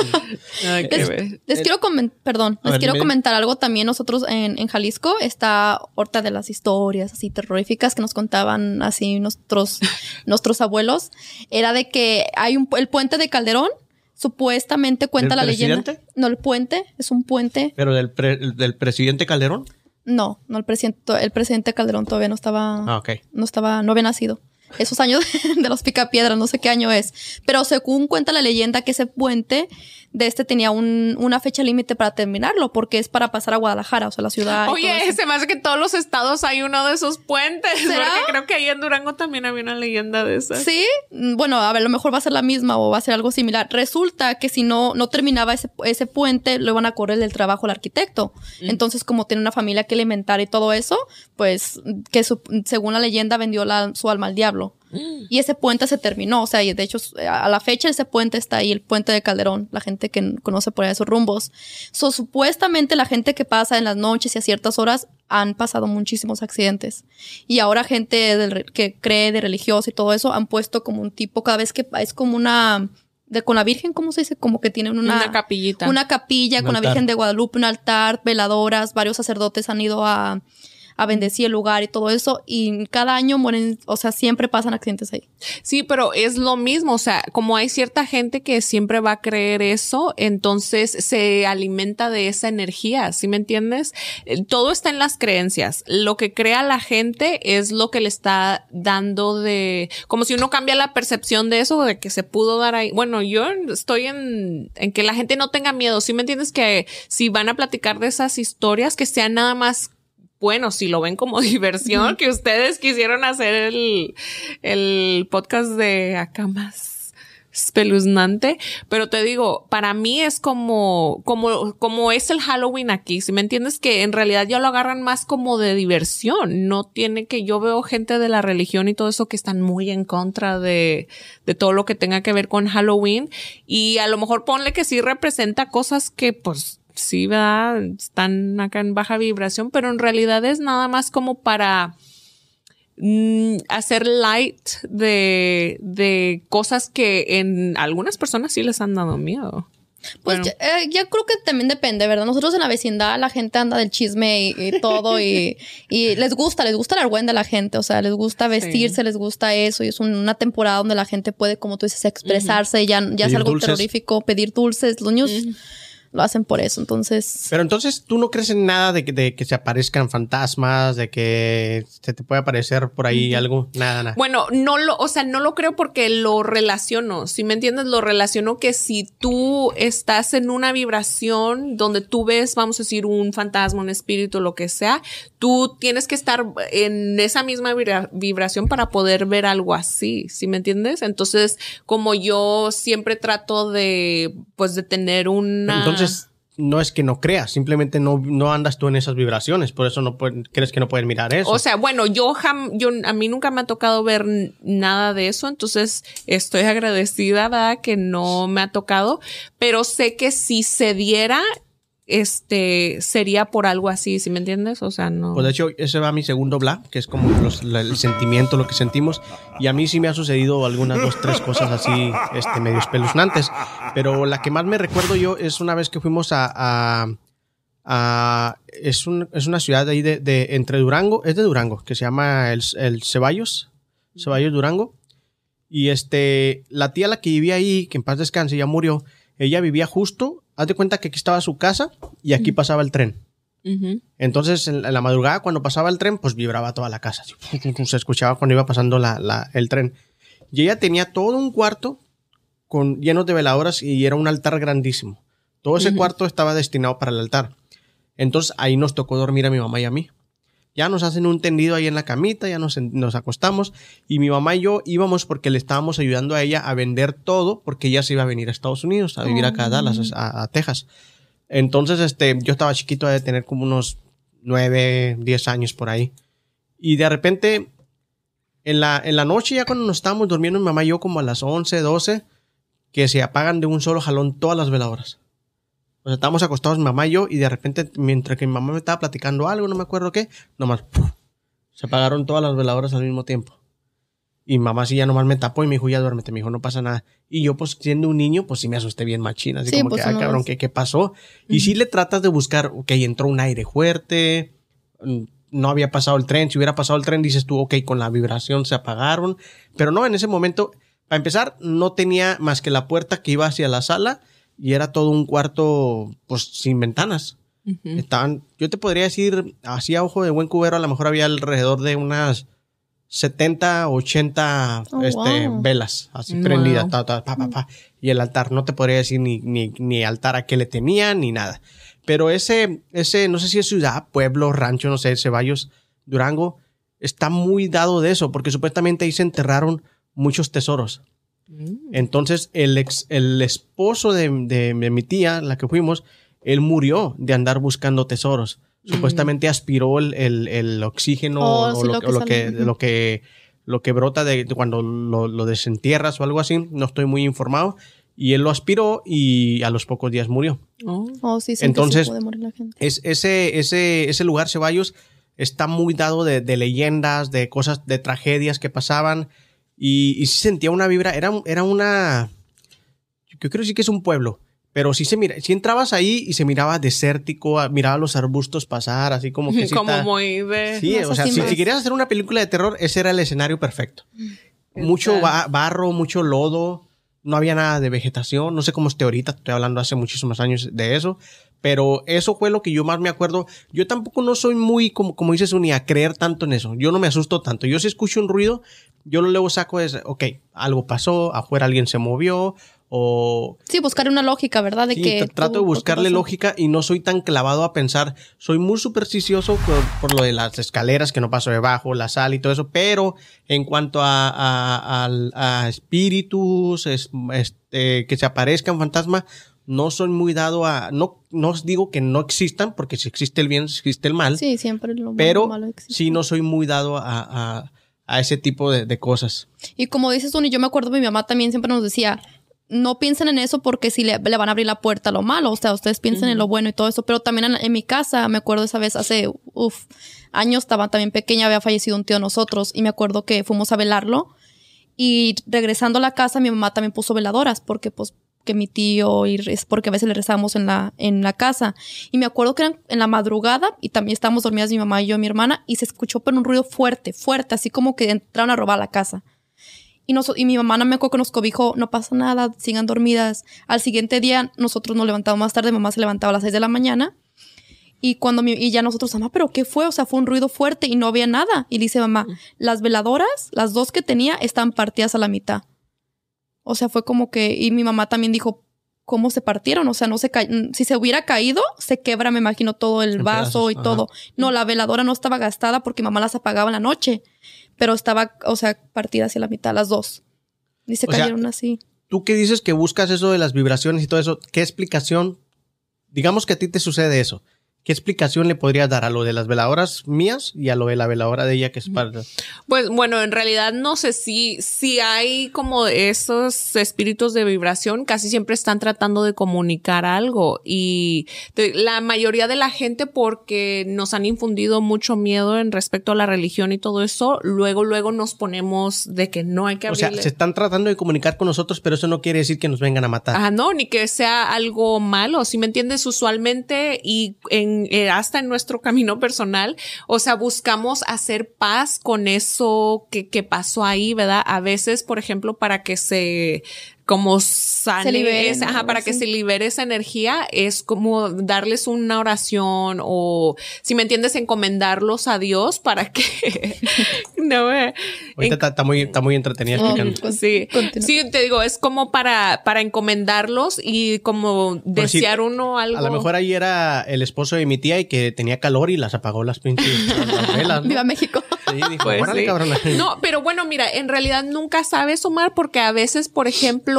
Ay, qué Les, les quiero comentar, perdón, les ver, quiero comentar algo también. Nosotros en, en Jalisco está Horta de las historias así terroríficas que nos contaban así nuestros, nuestros abuelos. Era de que hay un, pu- el puente de Calderón, supuestamente cuenta ¿Del la leyenda. presidente? No, el puente es un puente. Pero del, pre- el del presidente Calderón. No, no, el presidente, el presidente Calderón todavía no estaba. Ah, no estaba, no había nacido. Esos años de los picapiedras, no sé qué año es. Pero según cuenta la leyenda que ese puente de este tenía un- una fecha límite para terminarlo, porque es para pasar a Guadalajara, o sea, la ciudad. Oye, se me hace que en todos los estados hay uno de esos puentes. ¿Será? Porque creo que ahí en Durango también había una leyenda de esas. Sí, mm, bueno, a ver, a lo mejor va a ser la misma o va a ser algo similar. Resulta que si no, no terminaba ese, ese puente, lo iban a correr del trabajo al arquitecto. Entonces, como tiene una familia que alimentar y todo eso, pues que su- según la leyenda vendió la- su alma al diablo. Y ese puente se terminó, o sea, y de hecho a la fecha ese puente está ahí, el puente de Calderón, la gente que conoce por ahí esos rumbos. So, supuestamente la gente que pasa en las noches y a ciertas horas han pasado muchísimos accidentes. Y ahora gente del que cree de religioso y todo eso han puesto como un tipo, cada vez que es como una... De, con la Virgen, ¿cómo se dice? Como que tienen una, Una capillita. Una capilla Un con la altar. Virgen de Guadalupe, un altar, veladoras, varios sacerdotes han ido a, a bendecir el lugar y todo eso. Y cada año mueren, o sea, siempre pasan accidentes ahí. Sí, pero es lo mismo, o sea, como hay cierta gente que siempre va a creer eso, entonces se alimenta de esa energía, ¿sí me entiendes? Eh, Todo está en las creencias. Lo que crea la gente es lo que le está dando de, como si uno cambia la percepción de eso, de que se pudo dar ahí. Bueno, yo estoy en, en que la gente no tenga miedo, ¿sí me entiendes? Que si van a platicar de esas historias, que sean nada más bueno, si lo ven como diversión, que ustedes quisieron hacer el, el podcast de acá más espeluznante, pero te digo, para mí es como, como, como es el Halloween aquí, si me entiendes que en realidad ya lo agarran más como de diversión, no tiene que, yo veo gente de la religión y todo eso que están muy en contra de, de todo lo que tenga que ver con Halloween y a lo mejor ponle que sí representa cosas que pues sí, ¿verdad? Están acá en baja vibración, pero en realidad es nada más como para mm, hacer light de, de cosas que en algunas personas sí les han dado miedo. Pues Bueno. ya, eh, ya creo que también depende, ¿verdad? Nosotros en la vecindad la gente anda del chisme y, y todo y, y les gusta, les gusta el argüende a la gente, o sea, les gusta vestirse, les gusta eso y es un- una temporada donde la gente puede, como tú dices, expresarse y ya, ya es algo dulces. terrorífico, pedir dulces, los niños lo hacen por eso, entonces... Pero entonces tú no crees en nada de que, de que se aparezcan fantasmas, de que se te puede aparecer por ahí algo, nada, nada. Bueno, no lo, o sea, no lo creo porque lo relaciono. Si me entiendes, lo relaciono que si tú estás en una vibración donde tú ves, vamos a decir, un fantasma, un espíritu, lo que sea, tú tienes que estar en esa misma vibra- vibración para poder ver algo así. ¿Sí me entiendes? Entonces, como yo siempre trato de, pues, de tener una. Entonces, no es que no creas, simplemente no, no andas tú en esas vibraciones, por eso no pueden- crees que no pueden mirar eso. O sea, bueno, yo, jam- yo a mí nunca me ha tocado ver nada de eso, entonces estoy agradecida. Que no me ha tocado, pero sé que si se diera, este, sería por algo así, ¿sí me entiendes? O sea, no. Pues de hecho, ese va mi segundo bla, que es como los- el sentimiento, lo que sentimos. Y a mí sí me ha sucedido algunas dos, tres cosas así, este, medio espeluznantes. Pero la que más me recuerdo yo es una vez que fuimos a. a- a- es, un- es una ciudad de ahí de, de- entre Durango, es de Durango, que se llama el, el Ceballos, Ceballos Durango. Y este, la tía la que vivía ahí, que en paz descanse, ya murió, ella vivía justo, haz de cuenta que aquí estaba su casa y aquí pasaba el tren. Entonces, en la, madrugada, cuando pasaba el tren, pues vibraba toda la casa. Se escuchaba cuando iba pasando la- la- el tren. Y ella tenía todo un cuarto con, lleno de veladoras y era un altar grandísimo. Todo ese cuarto estaba destinado para el altar. Entonces, ahí nos tocó dormir a mi mamá y a mí. Ya nos hacen un tendido ahí en la camita, ya nos, nos acostamos. Y mi mamá y yo íbamos porque le estábamos ayudando a ella a vender todo, porque ella se iba a venir a Estados Unidos, a vivir acá a Dallas, a, a Texas. Entonces, este, yo estaba chiquito de tener como unos 9, 10 años por ahí. Y de repente, en la, en la noche, ya cuando nos estábamos durmiendo, mi mamá y yo, como a las 11, 12, que se apagan de un solo jalón todas las veladoras. O sea, estábamos acostados mi mamá y yo, y de repente, mientras que mi mamá me estaba platicando algo, no me acuerdo qué, nomás ¡puf! se apagaron todas las veladoras al mismo tiempo. Y mamá sí ya nomás me tapó y me dijo, ya duérmete, me dijo, no pasa nada. Y yo, pues, siendo un niño, pues sí me asusté bien machina, así Sí, como pues, que, ah, cabrón, ¿qué, qué pasó? Y sí le tratas de buscar, ok, entró un aire fuerte, mm, no había pasado el tren, si hubiera pasado el tren, dices tú, ok, con la vibración se apagaron, pero no, en ese momento, para empezar, no tenía más que la puerta que iba hacia la sala y era todo un cuarto, pues, sin ventanas. Estaban, yo te podría decir, así a ojo de buen cubero, a lo mejor había alrededor de unas 70, 80 Oh, este, wow. velas así Wow. prendidas. ta, ta, pa, pa, pa. Y el altar, no te podría decir ni, ni, ni altar a qué le tenían ni nada. Pero ese, ese, no sé si es ciudad, pueblo, rancho, no sé, Ceballos, Durango, está muy dado de eso, porque supuestamente ahí se enterraron muchos tesoros. Entonces, el, ex, el esposo de, de- de mi tía, la que fuimos, él murió de andar buscando tesoros. Supuestamente aspiró el, el- el oxígeno Oh, o, sí, lo, lo que o lo que, lo que lo que brota de, cuando lo, lo desentierras o algo así. No estoy muy informado. Y él lo aspiró y a los pocos días murió. Oh. Oh, sí, sí, Entonces- puede morir la gente. Es, ese, ese, ese lugar, Ceballos, está muy dado de, de leyendas, de cosas, de tragedias que pasaban. Y, y sí sentía una vibra. Era, era una. Yo creo sí que es un pueblo. Pero sí se mira, si entrabas ahí y se miraba desértico, ah, miraba los arbustos pasar, así como que sí Como está- muy de... Sí, o sea, si, si querías hacer una película de terror, ese era el escenario perfecto. Mucho ba- barro, mucho lodo, no había nada de vegetación, no sé cómo esté ahorita, estoy hablando hace muchísimos años de eso, pero eso fue lo que yo más me acuerdo. Yo tampoco no soy muy, como, como dices, ni a creer tanto en eso, yo no me asusto tanto, yo si escucho un ruido, yo lo luego saco es, ok, algo pasó, afuera alguien se movió, o Sí, buscar una lógica, ¿verdad? De Sí, que tra- trato de buscarle lógica y no soy tan clavado a pensar. Soy muy supersticioso por, por lo de las escaleras que no paso debajo, la sal y todo eso, pero en cuanto a, a- al- a espíritus, es- este, que se aparezcan fantasmas, no soy muy dado a... No, no os digo que no existan, porque si existe el bien, existe el mal, Sí, siempre lo pero malo existe. sí no soy muy dado a, a- ese tipo de, de cosas. Y como dices tú, y yo me acuerdo, mi mamá también siempre nos decía, no piensen en eso porque si le, le van a abrir la puerta a lo malo, o sea, ustedes piensen en lo bueno y todo eso, pero también en, en mi casa, me acuerdo esa vez, hace, uf, años, estaba también pequeña, había fallecido un tío de nosotros, y me acuerdo que fuimos a velarlo, y regresando a la casa, mi mamá también puso veladoras, porque pues que mi tío y es porque a veces le rezamos en la, en la casa. Y me acuerdo que eran en la madrugada y también estábamos dormidas mi mamá y yo, mi hermana, y se escuchó pero un ruido fuerte, fuerte, así como que entraron a robar la casa. Y, nos, y mi mamá no me acuerdo que nos cobijó, no pasa nada, sigan dormidas. Al siguiente día nosotros nos levantamos más tarde, mamá se levantaba a las 6 de la mañana. Y cuando mi- y ya nosotros, mamá, ¿pero qué fue? O sea, fue un ruido fuerte y no había nada. Y dice mamá, las veladoras, las dos que tenía, están partidas a la mitad. O sea, fue como que, y mi mamá también dijo, ¿cómo se partieron? O sea, no se ca- si se hubiera caído, se quebra, me imagino, todo el En vaso pedazos, y ajá. todo. No, la veladora no estaba gastada porque mamá las apagaba en la noche, pero estaba, o sea, partida hacia la mitad, las dos. Y se O sea, cayeron así. Tú que dices que buscas eso de las vibraciones y todo eso, ¿qué explicación? Digamos que a ti te sucede eso. ¿Qué explicación le podrías dar a lo de las veladoras mías y a lo de la veladora de ella que es para... Pues bueno, en realidad no sé si, si hay como esos espíritus de vibración, casi siempre están tratando de comunicar algo y la mayoría de la gente porque nos han infundido mucho miedo en respecto a la religión y todo eso, luego luego nos ponemos de que no hay que O sea, abrirle. se están tratando de comunicar con nosotros, pero eso no quiere decir que nos vengan a matar. Ajá, no, ni que sea algo malo, si me entiendes, usualmente y en, eh, hasta en nuestro camino personal, o sea, buscamos hacer paz con eso que, que pasó ahí, ¿verdad? A veces, por ejemplo, para que se como sane, Se libere, esa- ajá, para que se libere esa energía, es como darles una oración o, si me entiendes, encomendarlos a Dios para que, no, eh, Ahorita está, está muy, está muy entretenida explicando. pues, Sí, continúa. sí, te digo, es como para, para encomendarlos y como desear uno algo. A lo mejor ahí era el esposo de mi tía y que tenía calor y las apagó las pinches las velas. ¿no? Viva México. Sí, dijo, Pues. No, pero bueno, mira, en realidad nunca sabes, Omar, porque a veces, por ejemplo,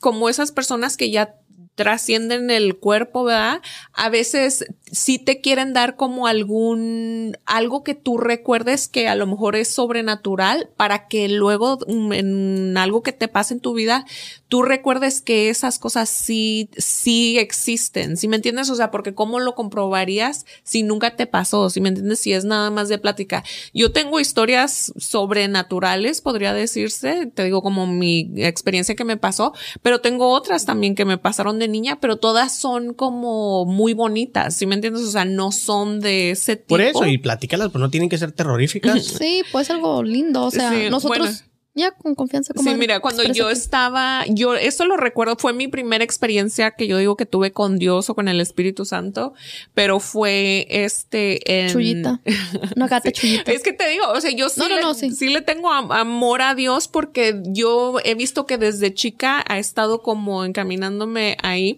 como esas personas que ya trascienden el cuerpo, ¿verdad? A veces sí te quieren dar como algún, algo que tú recuerdes que a lo mejor es sobrenatural para que luego mm, en algo que te pase en tu vida, tú recuerdes que esas cosas sí, sí existen, ¿sí me entiendes? O sea, porque ¿cómo lo comprobarías si nunca te pasó? ¿Sí me entiendes? Si es nada más de plática. Yo tengo historias sobrenaturales, podría decirse, te digo como mi experiencia que me pasó, pero tengo otras también que me pasaron de niña, pero todas son como muy bonitas, ¿sí me entiendes? O sea, no son de ese tipo. Por eso, y platícalas, pues no tienen que ser terroríficas. Sí, pues algo lindo. O sea, Sí, nosotros, bueno. Ya, con confianza. Sí, mira, cuando yo estaba, yo eso lo recuerdo, fue mi primera experiencia que yo digo que tuve con Dios o con el Espíritu Santo, pero fue este en... Chullita. Una gata chullita. Es que te digo, o sea, yo sí, le, sí. le tengo amor a Dios porque yo he visto que desde chica ha estado como encaminándome ahí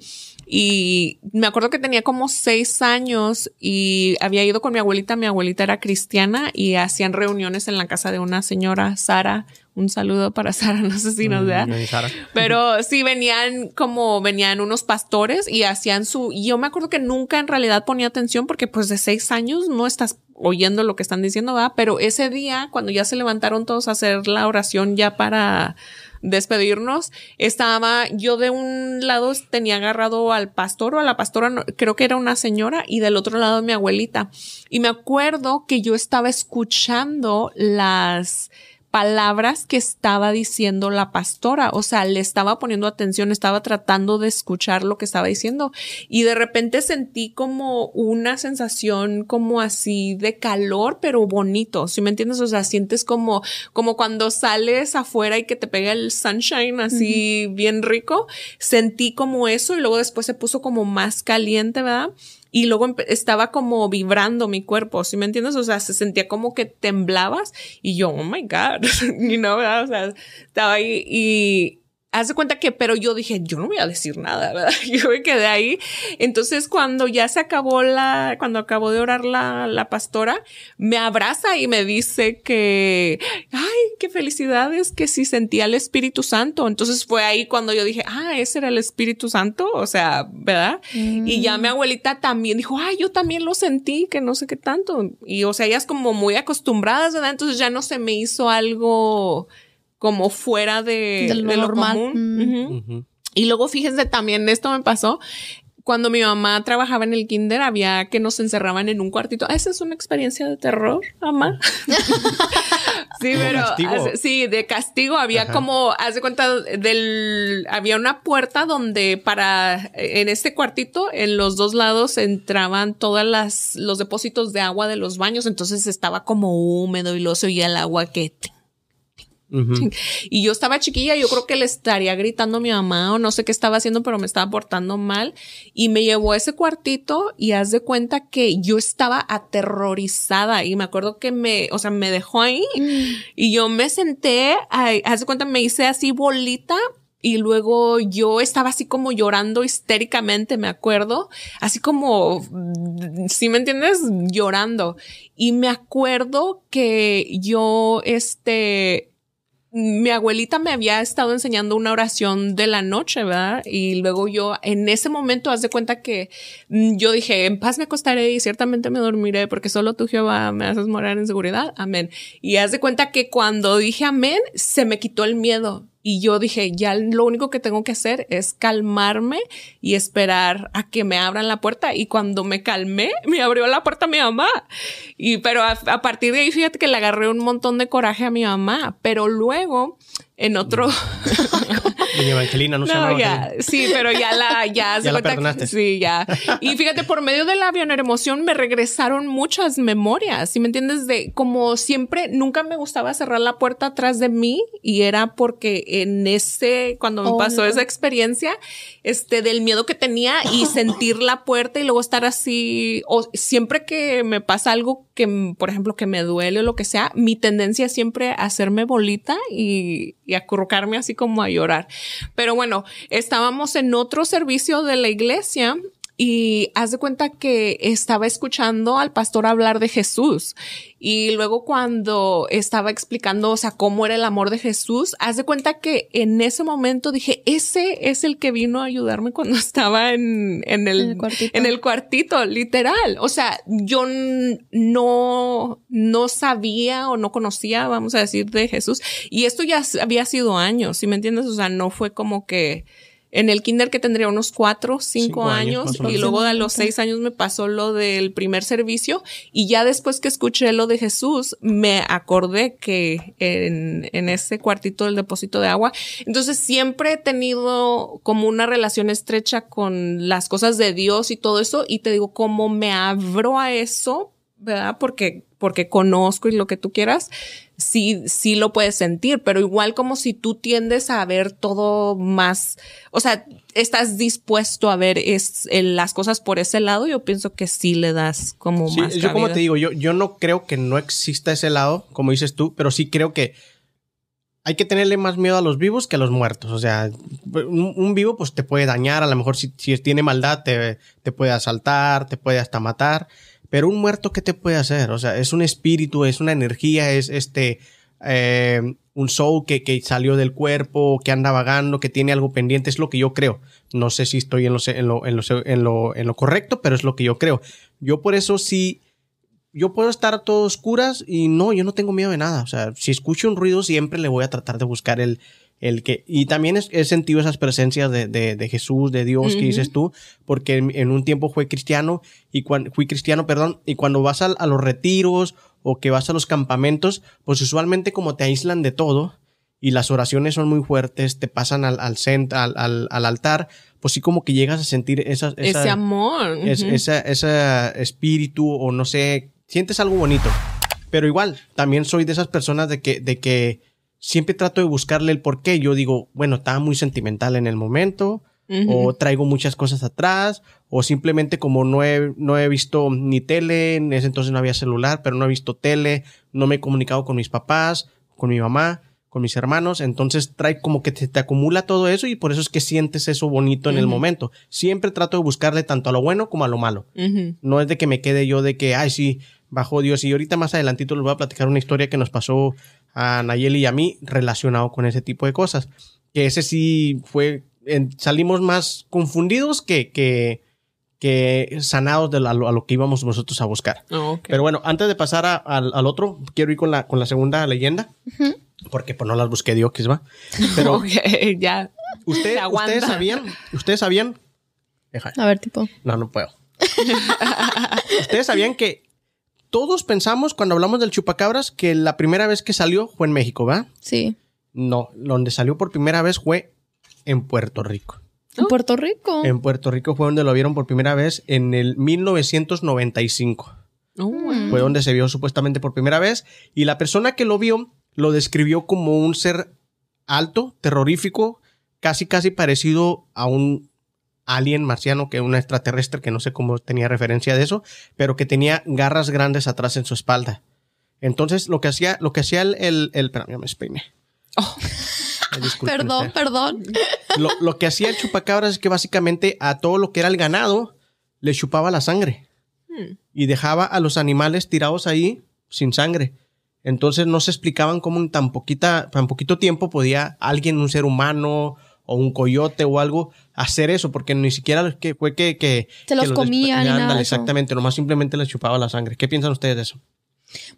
y me acuerdo que tenía como seis años y había ido con mi abuelita. Mi abuelita era cristiana y hacían reuniones en la casa de una señora, Sara. Un saludo para Sara, no sé si nos vea. Mm, Pero sí venían como venían unos pastores y hacían su. Y yo me acuerdo que nunca en realidad ponía atención porque pues de seis años no estás oyendo lo que están diciendo, ¿verdad? Pero ese día, cuando ya se levantaron todos a hacer la oración ya para despedirnos, estaba yo de un lado tenía agarrado al pastor o a la pastora, creo que era una señora, y del otro lado mi abuelita. Y me acuerdo que yo estaba escuchando las palabras que estaba diciendo la pastora, o sea, le estaba poniendo atención, estaba tratando de escuchar lo que estaba diciendo. Y de repente sentí como una sensación como así de calor, pero bonito, ¿sí me entiendes? O sea, sientes como como cuando sales afuera y que te pega el sunshine así bien rico, sentí como eso y luego después se puso como más caliente, ¿verdad? Y luego estaba como vibrando mi cuerpo, ¿sí me entiendes? O sea, se sentía como que temblabas y yo, oh my God, you know, o sea, estaba ahí y, haz de cuenta que, pero yo dije, yo no voy a decir nada, ¿verdad? Yo me quedé ahí. Entonces, cuando ya se acabó la, cuando acabó de orar la, la pastora, me abraza y me dice que, ay, qué felicidades, que sí sentía el Espíritu Santo. Entonces fue ahí cuando yo dije, ah, ese era el Espíritu Santo, o sea, ¿verdad? Y ya mi mm. abuelita también dijo, ay, yo también lo sentí, que no sé qué tanto. Y, o sea, ellas como muy acostumbradas, ¿verdad? Entonces ya no se me hizo algo, como fuera de, lo, normal. Mm. Y luego fíjense también, esto me pasó cuando mi mamá trabajaba en el kinder, había que nos encerraban en un cuartito. Ah, esa es una experiencia de terror, mamá. sí, pero sí, de castigo había como, haz de cuenta del, había una puerta donde para, en este cuartito, en los dos lados entraban todas las, los depósitos de agua de los baños, entonces estaba como húmedo y lo se oía el agua que y yo estaba chiquilla, yo creo que le estaría gritando a mi mamá o no sé qué estaba haciendo, pero me estaba portando mal. Y me llevó a ese cuartito y haz de cuenta que yo estaba aterrorizada y me acuerdo que me, o sea, me dejó ahí y yo me senté, haz de cuenta, me hice así bolita y luego yo estaba así como llorando histéricamente, me acuerdo, así como, si me entiendes, llorando. Y me acuerdo que yo, este, mi abuelita me había estado enseñando una oración de la noche, ¿verdad? Y luego yo, en ese momento, haz de cuenta que mm, yo dije, en paz me acostaré y ciertamente me dormiré porque solo tú, Jehová, me haces morar en seguridad. Amén. Y haz de cuenta que cuando dije amén, se me quitó el miedo. Y yo dije, ya lo único que tengo que hacer es calmarme y esperar a que me abran la puerta. Y cuando me calmé, me abrió la puerta mi mamá. Y pero a, partir de ahí, fíjate que le agarré un montón de coraje a mi mamá. Pero luego en otro. Doña Evangelina, no, no ya, Sí, pero ya la, ya, ya la perdonaste. sí, ya. Y fíjate, por medio de la emoción me regresaron muchas memorias, ¿sí me entiendes? De como siempre, nunca me gustaba cerrar la puerta atrás de mí y era porque en ese, cuando me oh, pasó esa experiencia, este, del miedo que tenía y sentir la puerta y luego estar así, o siempre que me pasa algo que, por ejemplo, que me duele o lo que sea, mi tendencia es siempre hacerme bolita y, y acurrucarme así como a llorar. Pero bueno, estábamos en otro servicio de la iglesia y haz de cuenta que estaba escuchando al pastor hablar de Jesús y luego cuando estaba explicando, o sea, cómo era el amor de Jesús, haz de cuenta que en ese momento dije, ese es el que vino a ayudarme cuando estaba en, en el, en el, cuartito. literal. O sea, yo no, no sabía o no conocía, vamos a decir, de Jesús. Y esto ya había sido años, ¿sí me entiendes? O sea, no fue como que, en el kinder que tendría unos cuatro, cinco, años, y luego a los seis años me pasó lo del primer servicio y ya después que escuché lo de Jesús me acordé que en, en ese cuartito del depósito de agua, entonces siempre he tenido como una relación estrecha con las cosas de Dios y todo eso y te digo, como me abro a eso, ¿verdad? Porque, porque conozco y lo que tú quieras, sí, sí lo puedes sentir, pero igual como si tú tiendes a ver todo más, o sea, estás dispuesto a ver es, las cosas por ese lado, yo pienso que sí le das como Sí, más. yo como cabida. te digo, yo, yo no creo que no exista ese lado, como dices tú, pero sí creo que hay que tenerle más miedo a los vivos que a los muertos. O sea, un, un vivo pues te puede dañar, a lo mejor si, si tiene maldad te, te puede asaltar, te puede hasta matar, pero un muerto ¿qué te puede hacer? O sea, es un espíritu, es una energía, es este... eh, un soul que, que salió del cuerpo, que anda vagando, que tiene algo pendiente, es lo que yo creo. No sé si estoy en lo, en lo, en lo, en lo, en lo correcto, pero es lo que yo creo. Yo por eso sí, yo puedo estar a todo oscuras y no, yo no tengo miedo de nada. O sea, si escucho un ruido siempre le voy a tratar de buscar el, el que... Y también es- he sentido esas presencias de, de, de Jesús, de Dios que dices tú, porque en, en un tiempo fue cristiano y cuando fui cristiano, perdón, y cuando vas a, los retiros o que vas a los campamentos, pues usualmente como te aíslan de todo y las oraciones son muy fuertes, te pasan al, al, cent- al, al, al altar, pues sí como que llegas a sentir esa, esa- Ese amor. es, ujú. esa, ese espíritu o no sé, sientes algo bonito. Pero igual, también soy de esas personas de que, de que siempre trato de buscarle el porqué. Yo digo, bueno, estaba muy sentimental en el momento, o traigo muchas cosas atrás, o simplemente como no he, no he visto ni tele, en ese entonces no había celular, pero no he visto tele, no me he comunicado con mis papás, con mi mamá, con mis hermanos, entonces trae como que te, te acumula todo eso y por eso es que sientes eso bonito en el momento. Siempre trato de buscarle tanto a lo bueno como a lo malo. No es de que me quede yo de que, ay, sí, bajó Dios. Y ahorita más adelantito les voy a platicar una historia que nos pasó a Nayeli y a mí relacionado con ese tipo de cosas. Que ese sí fue, en- salimos más confundidos que, que, que sanados de la- a lo, a lo que íbamos nosotros a buscar. Oh. Pero bueno, antes de pasar a- al, al otro, quiero ir con la, con la segunda leyenda. Porque pues no las busqué Dios, va. Pero ya. usted- ustedes sabían, ustedes sabían, Deja. A ver, tipo. No, no puedo. Ustedes sabían que todos pensamos cuando hablamos del chupacabras que la primera vez que salió fue en México, ¿va? Sí. No, donde salió por primera vez fue en Puerto Rico. En Puerto Rico. En Puerto Rico fue donde lo vieron por primera vez en el 1995. Oh, wow. Fue donde se vio supuestamente por primera vez y la persona que lo vio lo describió como un ser alto, terrorífico, casi casi parecido a un alien marciano que un extraterrestre que no sé cómo tenía referencia de eso, pero que tenía garras grandes atrás en su espalda. Entonces lo que hacía, lo que hacía el, el, el- me despeiné. Oh. Perdón, perdón. Lo, lo que hacía el chupacabras es que básicamente a todo lo que era el ganado le chupaba la sangre y dejaba a los animales tirados ahí sin sangre. Entonces no se explicaban cómo en tan poquita, tan poquito tiempo podía alguien, un ser humano o un coyote o algo hacer eso, porque ni siquiera que fue que, que Se los que comía ni nada exactamente, nomás simplemente les chupaba la sangre. ¿Qué piensan ustedes de eso?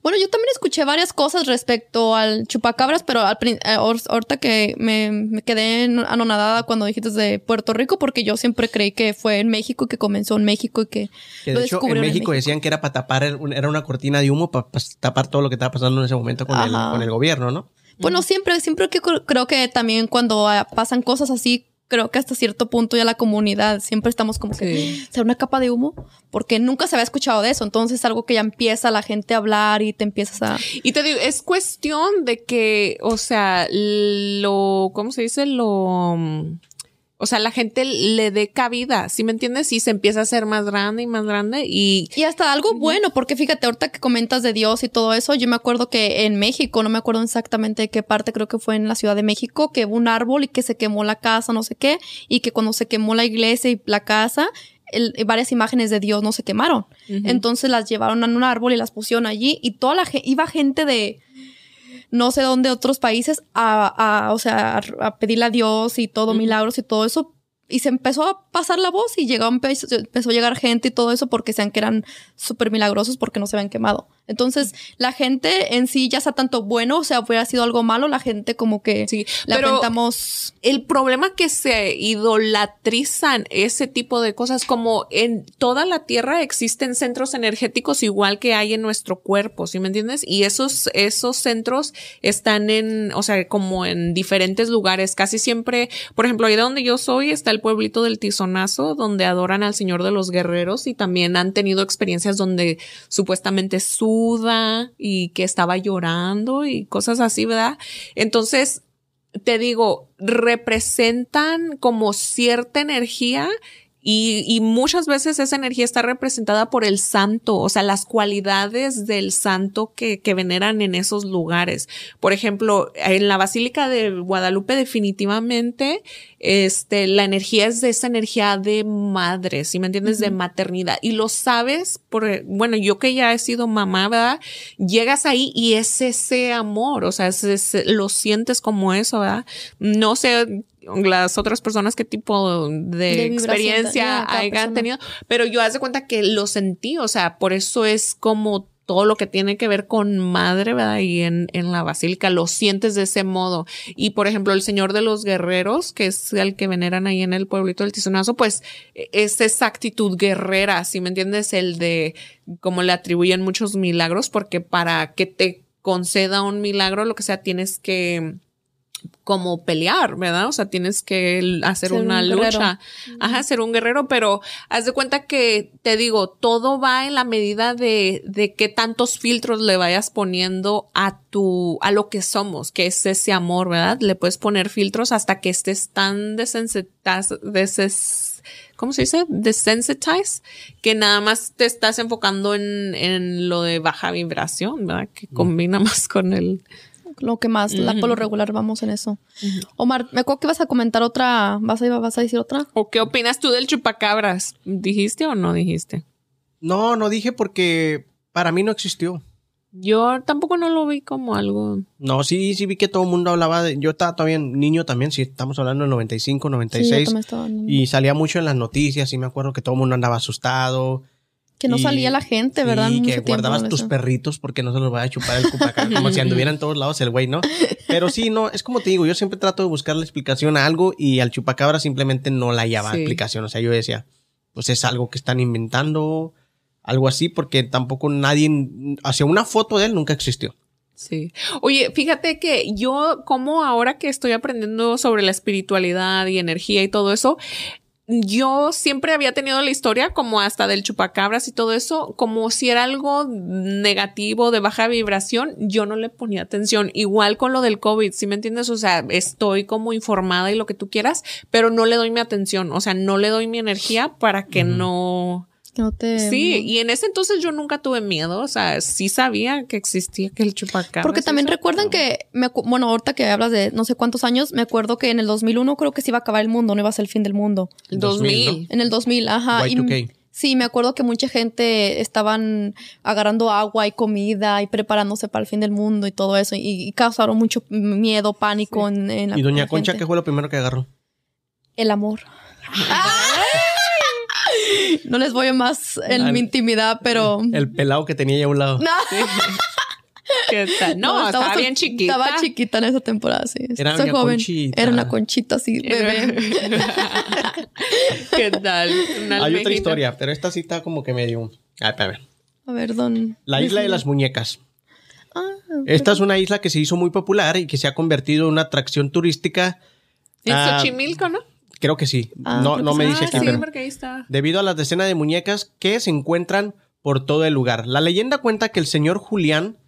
Bueno, yo también escuché varias cosas respecto al chupacabras, pero al, eh, ahor- ahorita que me, me quedé en- anonadada cuando dijiste de Puerto Rico, porque yo siempre creí que fue en México, que comenzó en México y que, Que lo de hecho en descubrieron México, decían que era para tapar, era una cortina de humo para tapar todo lo que estaba pasando en ese momento con, el, con el gobierno, ¿no? Bueno, siempre, siempre que cr- creo que también cuando ah, pasan cosas así, creo que hasta cierto punto ya la comunidad siempre estamos como que Sí. ¿será una capa de humo? Porque nunca se había escuchado de eso. Entonces es algo que ya empieza la gente a hablar y te empiezas a. Y te digo, es cuestión de que, o sea, lo, ¿cómo se dice? Lo, mm, o sea, la gente le dé cabida, ¿sí me entiendes? Y se empieza a hacer más grande y más grande y Y hasta algo bueno, porque fíjate, ahorita que comentas de Dios y todo eso, yo me acuerdo que en México, no me acuerdo exactamente de qué parte, creo que fue en la Ciudad de México, que hubo un árbol y que se quemó la casa, no sé qué, y que cuando se quemó la iglesia y la casa, el- varias imágenes de Dios no se quemaron. Entonces las llevaron a un árbol y las pusieron allí y toda la gente, iba gente de no sé dónde otros países a, a, o sea, a, a pedirle a Dios y todo, milagros y todo eso. Y se empezó a pasar la voz y llegó, empezó, empezó a llegar gente y todo eso porque sean que eran súper milagrosos porque no se habían quemado. Entonces, la gente en sí, ya sea tanto bueno, o sea, hubiera sido algo malo, la gente como que Sí, le pero- el problema que se idolatrizan ese tipo de cosas, como en toda la tierra existen centros energéticos igual que hay en nuestro cuerpo, ¿sí me entiendes? Y esos, esos centros están en, o sea, como en diferentes lugares. Casi siempre, por ejemplo, ahí donde yo soy está el pueblito del Tizonazo, donde adoran al Señor de los Guerreros y también han tenido experiencias donde supuestamente suda y que estaba llorando y cosas así, ¿verdad? Entonces, te digo, representan como cierta energía y, y, muchas veces esa energía está representada por el santo, o sea, las cualidades del santo que, que, veneran en esos lugares. Por ejemplo, en la Basílica de Guadalupe definitivamente, este, la energía es de esa energía de madre, si me entiendes? Uh -huh. De maternidad. Y lo sabes, por, bueno, yo que ya he sido mamá, ¿verdad? Llegas ahí y es ese amor, o sea, es, es, lo sientes como eso, ¿verdad? No sé, las otras personas qué tipo de, de experiencia hayan tenido, pero yo hace cuenta que lo sentí, o sea, por eso es como todo lo que tiene que ver con madre, ¿verdad? Y en, en la basílica lo sientes de ese modo. Y por ejemplo, el Señor de los Guerreros, que es el que veneran ahí en el pueblito del Tizonazo, pues es esa actitud guerrera, si me entiendes? El de como le atribuyen muchos milagros, porque para que te conceda un milagro, lo que sea, tienes que como pelear, ¿verdad? O sea, tienes que hacer ser una un lucha. Ajá, ser un guerrero, pero haz de cuenta que te digo, todo va en la medida de, de qué tantos filtros le vayas poniendo a tu, a lo que somos, que es ese amor, ¿verdad? Le puedes poner filtros hasta que estés tan desensitizado, deses, ¿cómo se dice? Desensitized, que nada más te estás enfocando en, en lo de baja vibración, ¿verdad? Que combina más con el, lo que más, uh -huh. la, por lo regular vamos en eso. Uh -huh. Omar, me acuerdo que vas a comentar otra, ¿vas a, vas a decir otra? ¿O qué opinas tú del chupacabras? ¿Dijiste o no dijiste? No, no dije porque para mí no existió. Yo tampoco no lo vi como algo. No, sí, sí vi que todo el mundo hablaba de. Yo estaba todavía niño también, sí, estamos hablando del 95, 96. Sí, y salía mucho en las noticias, y me acuerdo que todo el mundo andaba asustado. Que no y, salía la gente, ¿verdad? Y que guardabas tus perritos porque no se los vaya a chupar el cupacabra, como si anduviera en todos lados el güey, ¿no? Pero sí, no, es como te digo, yo siempre trato de buscar la explicación a algo y al chupacabra simplemente no la hallaba sí. explicación. O sea, yo decía, pues es algo que están inventando, algo así, porque tampoco nadie, hacia una foto de él nunca existió. Sí. Oye, fíjate que yo, como ahora que estoy aprendiendo sobre la espiritualidad y energía y todo eso, yo siempre había tenido la historia como hasta del chupacabras y todo eso, como si era algo negativo, de baja vibración, yo no le ponía atención. Igual con lo del COVID, ¿sí me entiendes? O sea, estoy como informada y lo que tú quieras, pero no le doy mi atención, o sea, no le doy mi energía para que uh -huh. no no te... Sí, y en ese entonces yo nunca tuve miedo, o sea, sí sabía que existía que el chupacabras. Porque también recuerdan que, me, bueno, ahorita que hablas de no sé cuántos años, me acuerdo que en el 2001 creo que se iba a acabar el mundo, no iba a ser el fin del mundo. El 2000. 2000 ¿no? En el 2000, ajá. Y, sí, me acuerdo que mucha gente estaban agarrando agua y comida y preparándose para el fin del mundo y todo eso, y, y causaron mucho miedo, pánico sí. en, en, la ¿Y doña Concha qué fue lo primero que agarró? El amor. No les voy más en Al, mi intimidad, pero. El pelado que tenía ahí a un lado. No. Sí. ¿Qué tal? No, no estaba, estaba, bien chiquita. Estaba chiquita en esa temporada, sí. Era Soy joven. Conchita. Era una conchita así, bebé. ¿Qué tal? Una Hay otra historia, pero esta sí está como que medio. Ah, a ver. A ver, don. La isla de las muñecas. Ah, Esta es una isla que se hizo muy popular y que se ha convertido en una atracción turística. En uh, Xochimilco, ¿no? Creo que sí. Ah, no no me dice aquí, sí, pero porque ahí está. debido a las decenas de muñecas que se encuentran por todo el lugar. La leyenda cuenta que el señor Julián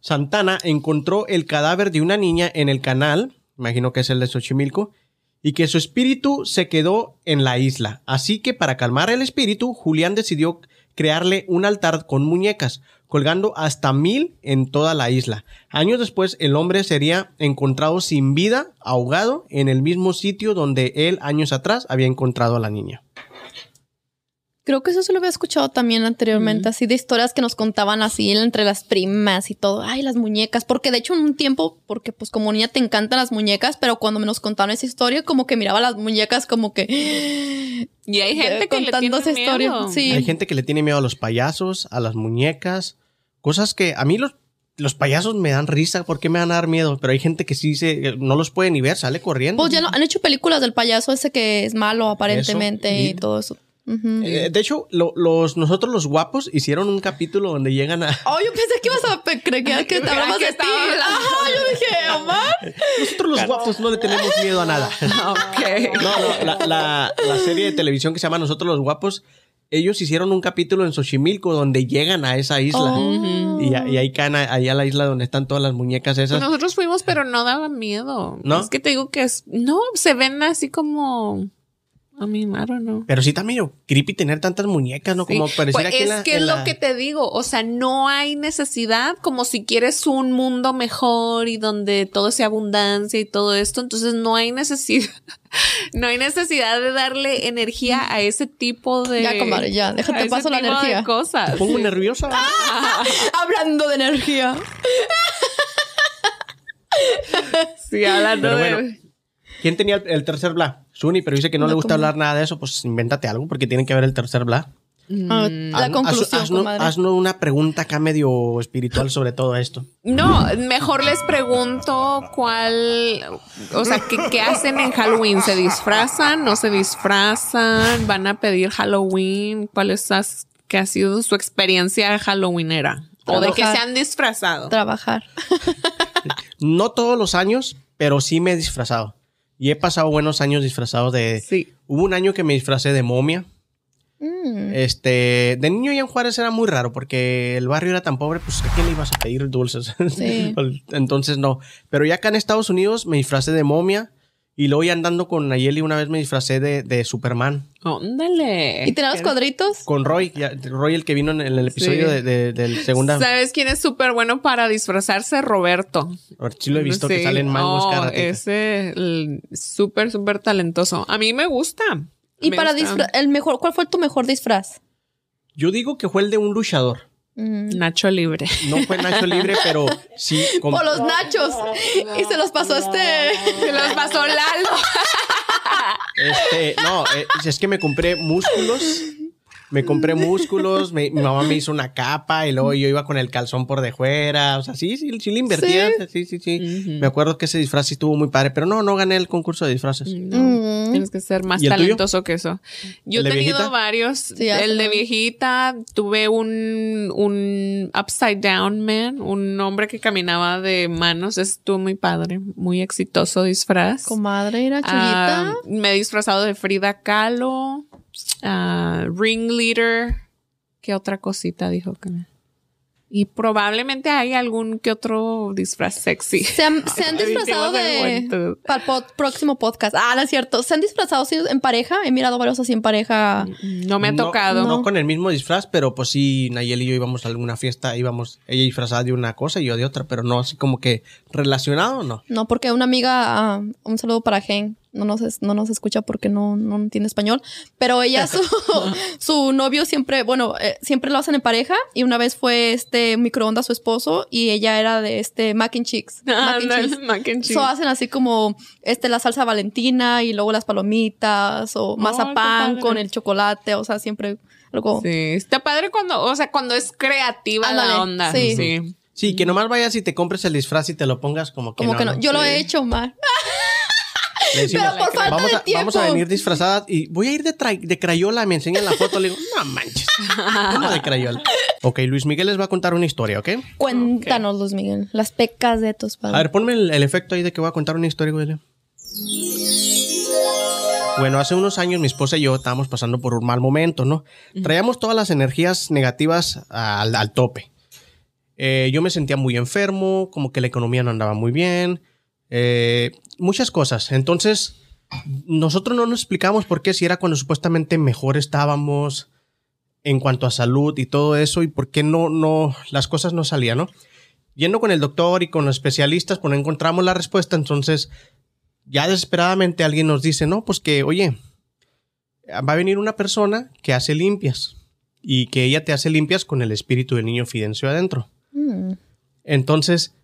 Santana encontró el cadáver de una niña en el canal, imagino que es el de Xochimilco, y que su espíritu se quedó en la isla. Así que para calmar el espíritu, Julián decidió crearle un altar con muñecas, colgando hasta mil en toda la isla. Años después, el hombre sería encontrado sin vida, ahogado, en el mismo sitio donde él años atrás había encontrado a la niña. Creo que eso se lo había escuchado también anteriormente, mm. así de historias que nos contaban así entre las primas y todo. Ay, las muñecas. Porque de hecho en un tiempo, porque pues como niña te encantan las muñecas, pero cuando me nos contaron esa historia, como que miraba las muñecas como que... Y hay gente que le tiene esa miedo. historia. Sí. Hay gente que le tiene miedo a los payasos, a las muñecas, cosas que a mí los, los payasos me dan risa, ¿por qué me van a dar miedo? Pero hay gente que sí se, no los puede ni ver, sale corriendo. Pues ya no, han hecho películas del payaso ese que es malo aparentemente eso, y, y todo eso. Eh, de hecho, lo- los, nosotros los guapos hicieron un capítulo donde llegan a... Oh, yo pensé que ibas a creer que, que te hablabas de ti. yo dije, Omar. Nosotros los guapos no le tenemos miedo a nada. Ok. No, no, la, la- la serie de televisión que se llama Nosotros los Guapos, ellos hicieron un capítulo en Xochimilco donde llegan a esa isla. Oh. Y, ahí caen a- ahí a la isla donde están todas las muñecas esas. nosotros fuimos, pero no daba miedo. ¿No? Es que te digo que es. No, se ven así como. I mean, I don't know. Pero sí está medio creepy tener tantas muñecas, ¿no? Como pareciera Pues que en es la- que en es lo la- que te digo, o sea, no hay necesidad, como si quieres un mundo mejor y donde todo sea abundancia y todo esto, entonces no hay necesidad, no hay necesidad de darle energía a ese tipo de Ya, comadre, ya, déjate paso la tipo de energía. cosas. Pongo nerviosa. Hablando de energía. Sí, hablando Pero de- bueno. ¿Quién tenía el, el tercer bla? Suni, pero dice que no, No, le gusta hablar nada de eso, pues invéntate algo porque tiene que ver el tercer bla. Ah, Mm. la Haznos- conclusión, comadre. haznos una pregunta acá medio espiritual sobre todo esto. No, mejor les pregunto cuál, o sea, ¿qué, qué hacen en Halloween? ¿Se disfrazan? ¿No se disfrazan? ¿Van a pedir Halloween? ¿Cuál es as- ha sido su experiencia Halloweenera? ¿O de que se han disfrazado? Trabajar. No todos los años, pero sí me he disfrazado. Y he pasado buenos años disfrazado de... Sí. Hubo un año que me disfracé de momia. Mm. Este, de niño ya en Juárez era muy raro porque el barrio era tan pobre, pues ¿a quién le ibas a pedir dulces? Sí. Entonces no. Pero ya acá en Estados Unidos me disfracé de momia y luego ya andando con Nayeli una vez me disfracé de, de Superman. Óndale. ¿Y tenía los cuadritos? Con Roy, ya- Roy el que vino en, en el episodio Sí. de, de- del segunda. ¿Sabes quién es súper bueno para disfrazarse? Roberto. Sí lo he visto que salen mangos Oh, cada. Ese súper, súper talentoso. A mí me gusta. Y Me para disfraz, el mejor, ¿cuál fue tu mejor disfraz? Yo digo que fue el de un luchador. Nacho Libre. No fue Nacho Libre, pero sí. con- Por los nachos. Y se los pasó este. Se los pasó Lalo. Este, no, eh, es que me compré músculos. Me compré músculos, me- mi mamá me hizo una capa y luego yo iba con el calzón por de fuera. O sea, sí, sí, sí le invertía. Sí, sí, sí. Me acuerdo que ese disfraz sí estuvo muy padre, pero no, no gané el concurso de disfraces. No, Mm. Tienes que ser más talentoso que eso. Yo ¿El he tenido viejita? varios. el de viejita, tuve un, un upside down man, un hombre que caminaba de manos. Estuvo muy padre, muy exitoso disfraz. Comadre, era Ah, chulita. me he disfrazado de Frida Kahlo, ah, ringleader. ¿Qué otra cosita dijo que me- Y probablemente hay algún que otro disfraz sexy. Se han, se han disfrazado de. Para el pod- próximo podcast. Ah, no es cierto. Se han disfrazado sí, en pareja. He mirado varios así en pareja. No me ha No- tocado. No, con el mismo disfraz, pero pues sí, Nayeli y yo íbamos a alguna fiesta, íbamos, ella disfrazada de una cosa y yo de otra, pero no así como que relacionado, no. No, porque una amiga, ah, un saludo para Gen, no nos, es- no nos escucha porque no, no entiende español, pero ella, su, su novio siempre, bueno, eh, siempre lo hacen en pareja y una vez fue este microondas su esposo y ella era de este mac and cheese. Ah, mac and no, cheese. mac and cheese. So hacen así como este la salsa valentina y luego las palomitas o qué mazapán con el chocolate, o sea, siempre algo. Sí, está padre cuando, o sea, cuando es creativa Ándale, la onda. sí. Sí. Sí, que nomás vayas y te compres el disfraz y te lo pongas como que Como no. que no. Yo lo he hecho, Mar. Le decimos, Pero por falta vamos de a, Vamos a venir disfrazadas y voy a ir de, tra- de crayola. Me enseñan la foto. Le digo, no manches. ¿Cómo de crayola? Ok, Luis Miguel les va a contar una historia, ¿ok? Cuéntanos, Luis Miguel, las pecas de tus A padres. ver, ponme el, el efecto ahí de que voy a contar una historia, güey. Bueno, hace unos años mi esposa y yo estábamos pasando por un mal momento, ¿no? Traíamos todas las energías negativas al, al tope. Eh, yo me sentía muy enfermo, como que la economía no andaba muy bien, eh, muchas cosas. Entonces, nosotros no nos explicamos por qué si era cuando supuestamente mejor estábamos en cuanto a salud y todo eso y por qué no, no, las cosas no salían, ¿no? Yendo con el doctor y con los especialistas, pues no encontramos la respuesta, entonces ya desesperadamente alguien nos dice, no, pues que, oye, va a venir una persona que hace limpias y que ella te hace limpias con el espíritu del niño Fidencio adentro. Mm. Entonces,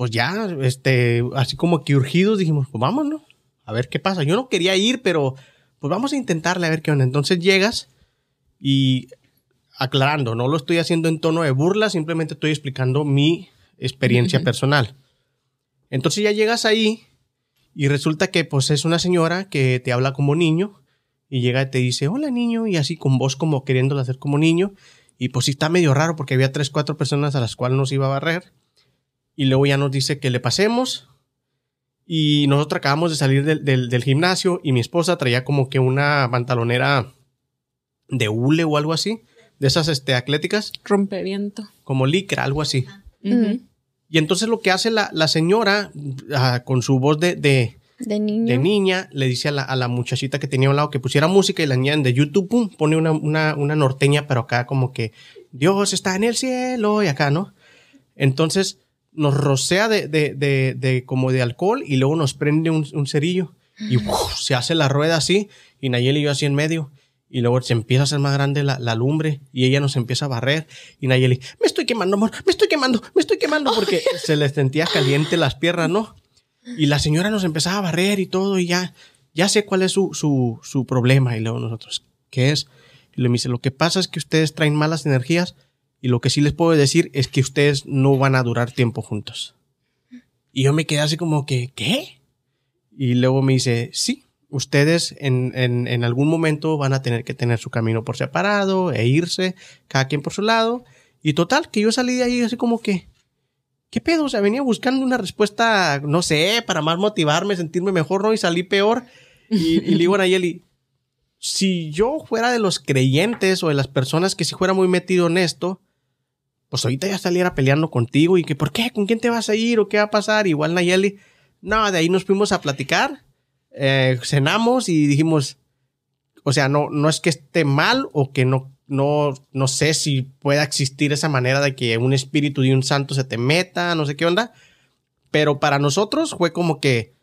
pues ya, este, así como que urgidos dijimos, pues vámonos, a ver qué pasa. Yo no quería ir, pero pues vamos a intentarle a ver qué onda. Entonces llegas y aclarando, no lo estoy haciendo en tono de burla, simplemente estoy explicando mi experiencia personal. Entonces ya llegas ahí y resulta que pues es una señora que te habla como niño y llega y te dice, hola niño, y así con voz como queriéndolo hacer como niño. Y pues sí está medio raro porque había tres, cuatro personas a las cuales nos iba a barrer. Y luego ya nos dice que le pasemos. Y nosotros acabamos de salir del, del- del gimnasio y mi esposa traía como que una pantalonera de hule o algo así. De esas este, atléticas, Rompeviento. como licra, algo así. Y entonces lo que hace la, la señora, ah, con su voz de, de, De niño. de niña, le dice a la, a la muchachita que tenía a un lado que pusiera música y la niña de YouTube, pum, pone una, una, una norteña, pero acá como que Dios está en el cielo y acá, ¿no? Entonces nos rocea de, de, de, de como de alcohol y luego nos prende un, un cerillo y ¡uf! se hace la rueda así y Nayeli y yo así en medio. Y luego se empieza a hacer más grande la, la lumbre y ella nos empieza a barrer. Y Nayeli, me estoy quemando, amor, me estoy quemando, me estoy quemando porque se le sentía caliente las piernas, ¿no? Y la señora nos empezaba a barrer y todo, y ya, ya sé cuál es su, su, su problema. Y luego nosotros, ¿qué es? Y le dice, lo que pasa es que ustedes traen malas energías, y lo que sí les puedo decir es que ustedes no van a durar tiempo juntos. Y yo me quedé así como que, ¿qué? Y luego me dice, sí, ustedes en, en, en algún momento van a tener que tener su camino por separado e irse, cada quien por su lado. Y total, que yo salí de ahí así como que, ¿qué pedo? O sea, venía buscando una respuesta, no sé, para más motivarme, sentirme mejor, ¿no? Y salí peor. Y, y le digo a Nayeli, si yo fuera de los creyentes o de las personas que si fuera muy metido en esto, pues ahorita ya saliera peleando contigo y que, ¿por qué? ¿Con quién te vas a ir o qué va a pasar? Igual Nayeli, no, de ahí nos fuimos a platicar, eh, cenamos y dijimos, o sea, no, no es que esté mal o que no, no, no sé si pueda existir esa manera de que un espíritu de un santo se te meta, no sé qué onda. Pero para nosotros fue como que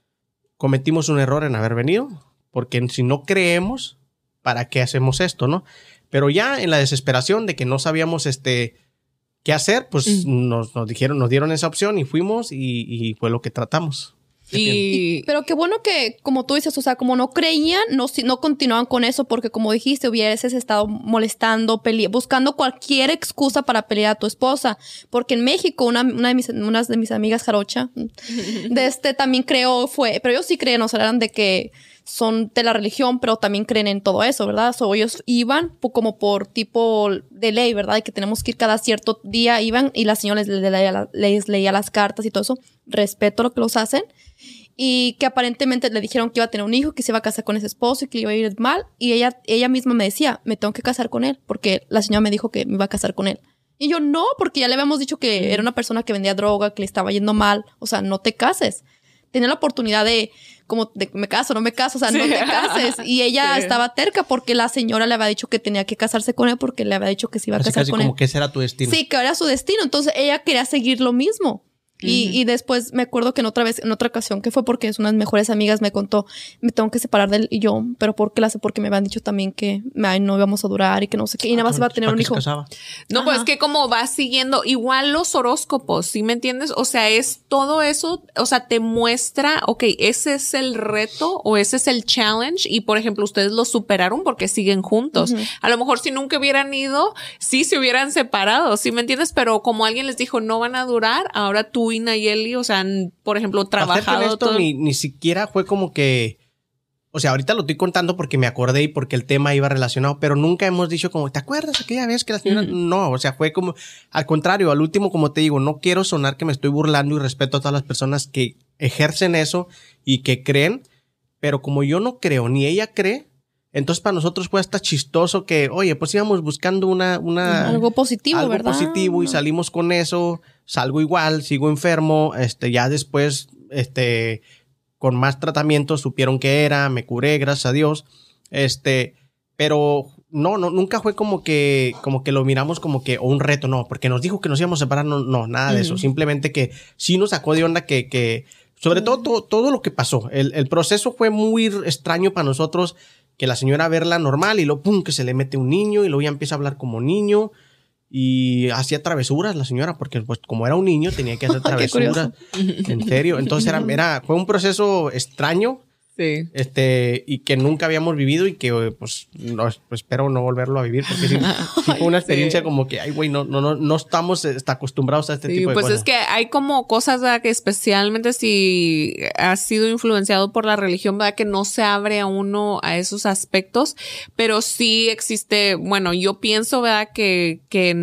cometimos un error en haber venido, porque si no creemos, ¿para qué hacemos esto, no? Pero ya en la desesperación de que no sabíamos este qué hacer, pues nos, nos dijeron, nos dieron esa opción y fuimos y, y fue lo que tratamos. Y, Pero qué bueno que, como tú dices, o sea, como no creían, no, si- no continuaban con eso, porque como dijiste, hubieses estado molestando, pele- buscando cualquier excusa para pelear a tu esposa. Porque en México, una, una de mis, unas de mis amigas jarocha, de este también creo fue, pero ellos sí creen, o sea, eran de que son de la religión, pero también creen en todo eso, ¿verdad? So, ellos iban como por tipo de ley, ¿verdad? De que tenemos que ir cada cierto día, iban y la señora les, leía, la- les leía las cartas y todo eso. Respeto lo que los hacen y que aparentemente le dijeron que iba a tener un hijo, que se iba a casar con ese esposo y que le iba a ir mal. Y ella, ella misma me decía, me tengo que casar con él, porque la señora me dijo que me iba a casar con él. Y yo no, porque ya le habíamos dicho que era una persona que vendía droga, que le estaba yendo mal. O sea, no te cases. Tenía la oportunidad de, como, de me caso, no me caso, o sea, no te cases. Y ella Sí. estaba terca porque la señora le había dicho que tenía que casarse con él porque le había dicho que se iba a Así casar casi con como él. que ese era tu destino. Sí, que era su destino. Entonces ella quería seguir lo mismo. Y, y después me acuerdo que en otra vez, en otra ocasión, que fue porque es unas mejores amigas, me contó, me tengo que separar de él y yo, pero ¿por qué la sé? Porque me habían dicho también que ay, no íbamos a durar y que no sé qué, y nada más iba a tener ¿Para un hijo. No, pues Ajá. que como va siguiendo igual los horóscopos, ¿sí me entiendes? O sea, es todo eso, o sea, te muestra, ok, ese es el reto o ese es el challenge y por ejemplo, ustedes lo superaron porque siguen juntos. A lo mejor si nunca hubieran ido, sí se hubieran separado, ¿sí me entiendes? Pero como alguien les dijo, no van a durar, ahora tú y Nayeli, o sea, han, por ejemplo, trabajado honesto, todo. ni, ni siquiera fue como que. O sea, ahorita lo estoy contando porque me acordé y porque el tema iba relacionado, pero nunca hemos dicho como, ¿te acuerdas aquella vez que la señora? No, o sea, fue como, al contrario, al último, como te digo, no quiero sonar que me estoy burlando y respeto a todas las personas que ejercen eso y que creen, pero como yo no creo ni ella cree, entonces para nosotros fue hasta chistoso que, oye, pues íbamos buscando una, una, Algo positivo, algo ¿verdad? positivo y salimos con eso, salgo igual, sigo enfermo, este, ya después, este, con más tratamiento supieron que era, me curé, gracias a Dios, este, pero no, no, nunca fue como que, como que lo miramos como que, o un reto, no, porque nos dijo que nos íbamos a separar, no, no, nada de eso, simplemente que sí nos sacó de onda que, que, sobre todo, todo, todo lo que pasó, el, el proceso fue muy extraño para nosotros, que la señora verla normal y luego, pum, que se le mete un niño y luego ya empieza a hablar como niño y hacía travesuras la señora porque pues como era un niño tenía que hacer travesuras. En serio, entonces era, era fue un proceso extraño Sí. este y que nunca habíamos vivido y que eh, pues, no, pues, espero no volverlo a vivir porque sí, sí fue una experiencia Sí. como que ay güey no no no no estamos este, acostumbrados a este tipo de pues cosas es que hay como cosas ¿verdad? que especialmente si has sido influenciado por la religión, ¿verdad? Que no se abre a uno a esos aspectos, pero sí existe, bueno, yo pienso, ¿verdad? Que, que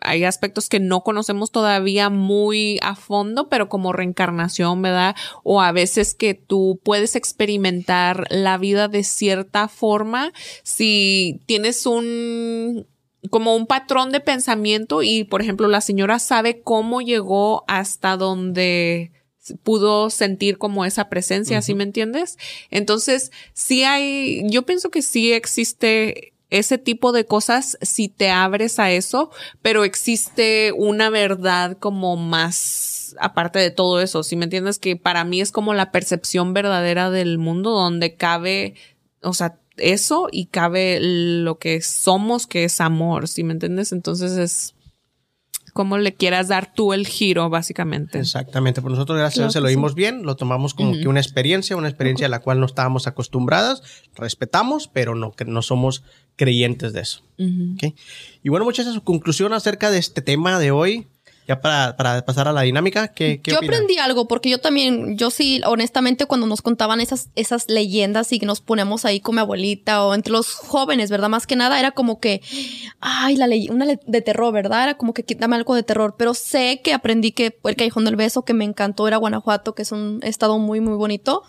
hay aspectos que no conocemos todavía muy a fondo, pero como reencarnación, ¿verdad? O a veces que tú puedes experimentar la vida de cierta forma si tienes un como un patrón de pensamiento y, por ejemplo, la señora sabe cómo llegó hasta donde pudo sentir como esa presencia, ¿sí me entiendes? Entonces, sí hay, yo pienso que sí existe ese tipo de cosas si te abres a eso, pero existe una verdad como más aparte de todo eso, ¿sí me entiendes? Que para mí es como la percepción verdadera del mundo donde cabe, o sea, eso y cabe lo que somos, que es amor, ¿sí me entiendes? Entonces es como le quieras dar tú el giro, básicamente. Exactamente, pues nosotros gracias Claro se lo que sí. bien, lo tomamos como que una experiencia, una experiencia a la cual no estábamos acostumbradas, respetamos, pero no, que no somos creyentes de eso. ¿ok? Y bueno, su conclusión acerca de este tema de hoy, ya para, para pasar a la dinámica, ¿qué, qué Yo aprendí algo porque yo también, yo sí, honestamente, cuando nos contaban esas, esas leyendas y que nos ponemos ahí con mi abuelita o entre los jóvenes, ¿verdad? Más que nada era como que, ay, la ley, una le- de terror, ¿verdad? Era como que quítame algo de terror, pero sé que aprendí que el Callejón del Beso, que me encantó, era Guanajuato, que es un estado muy, muy bonito.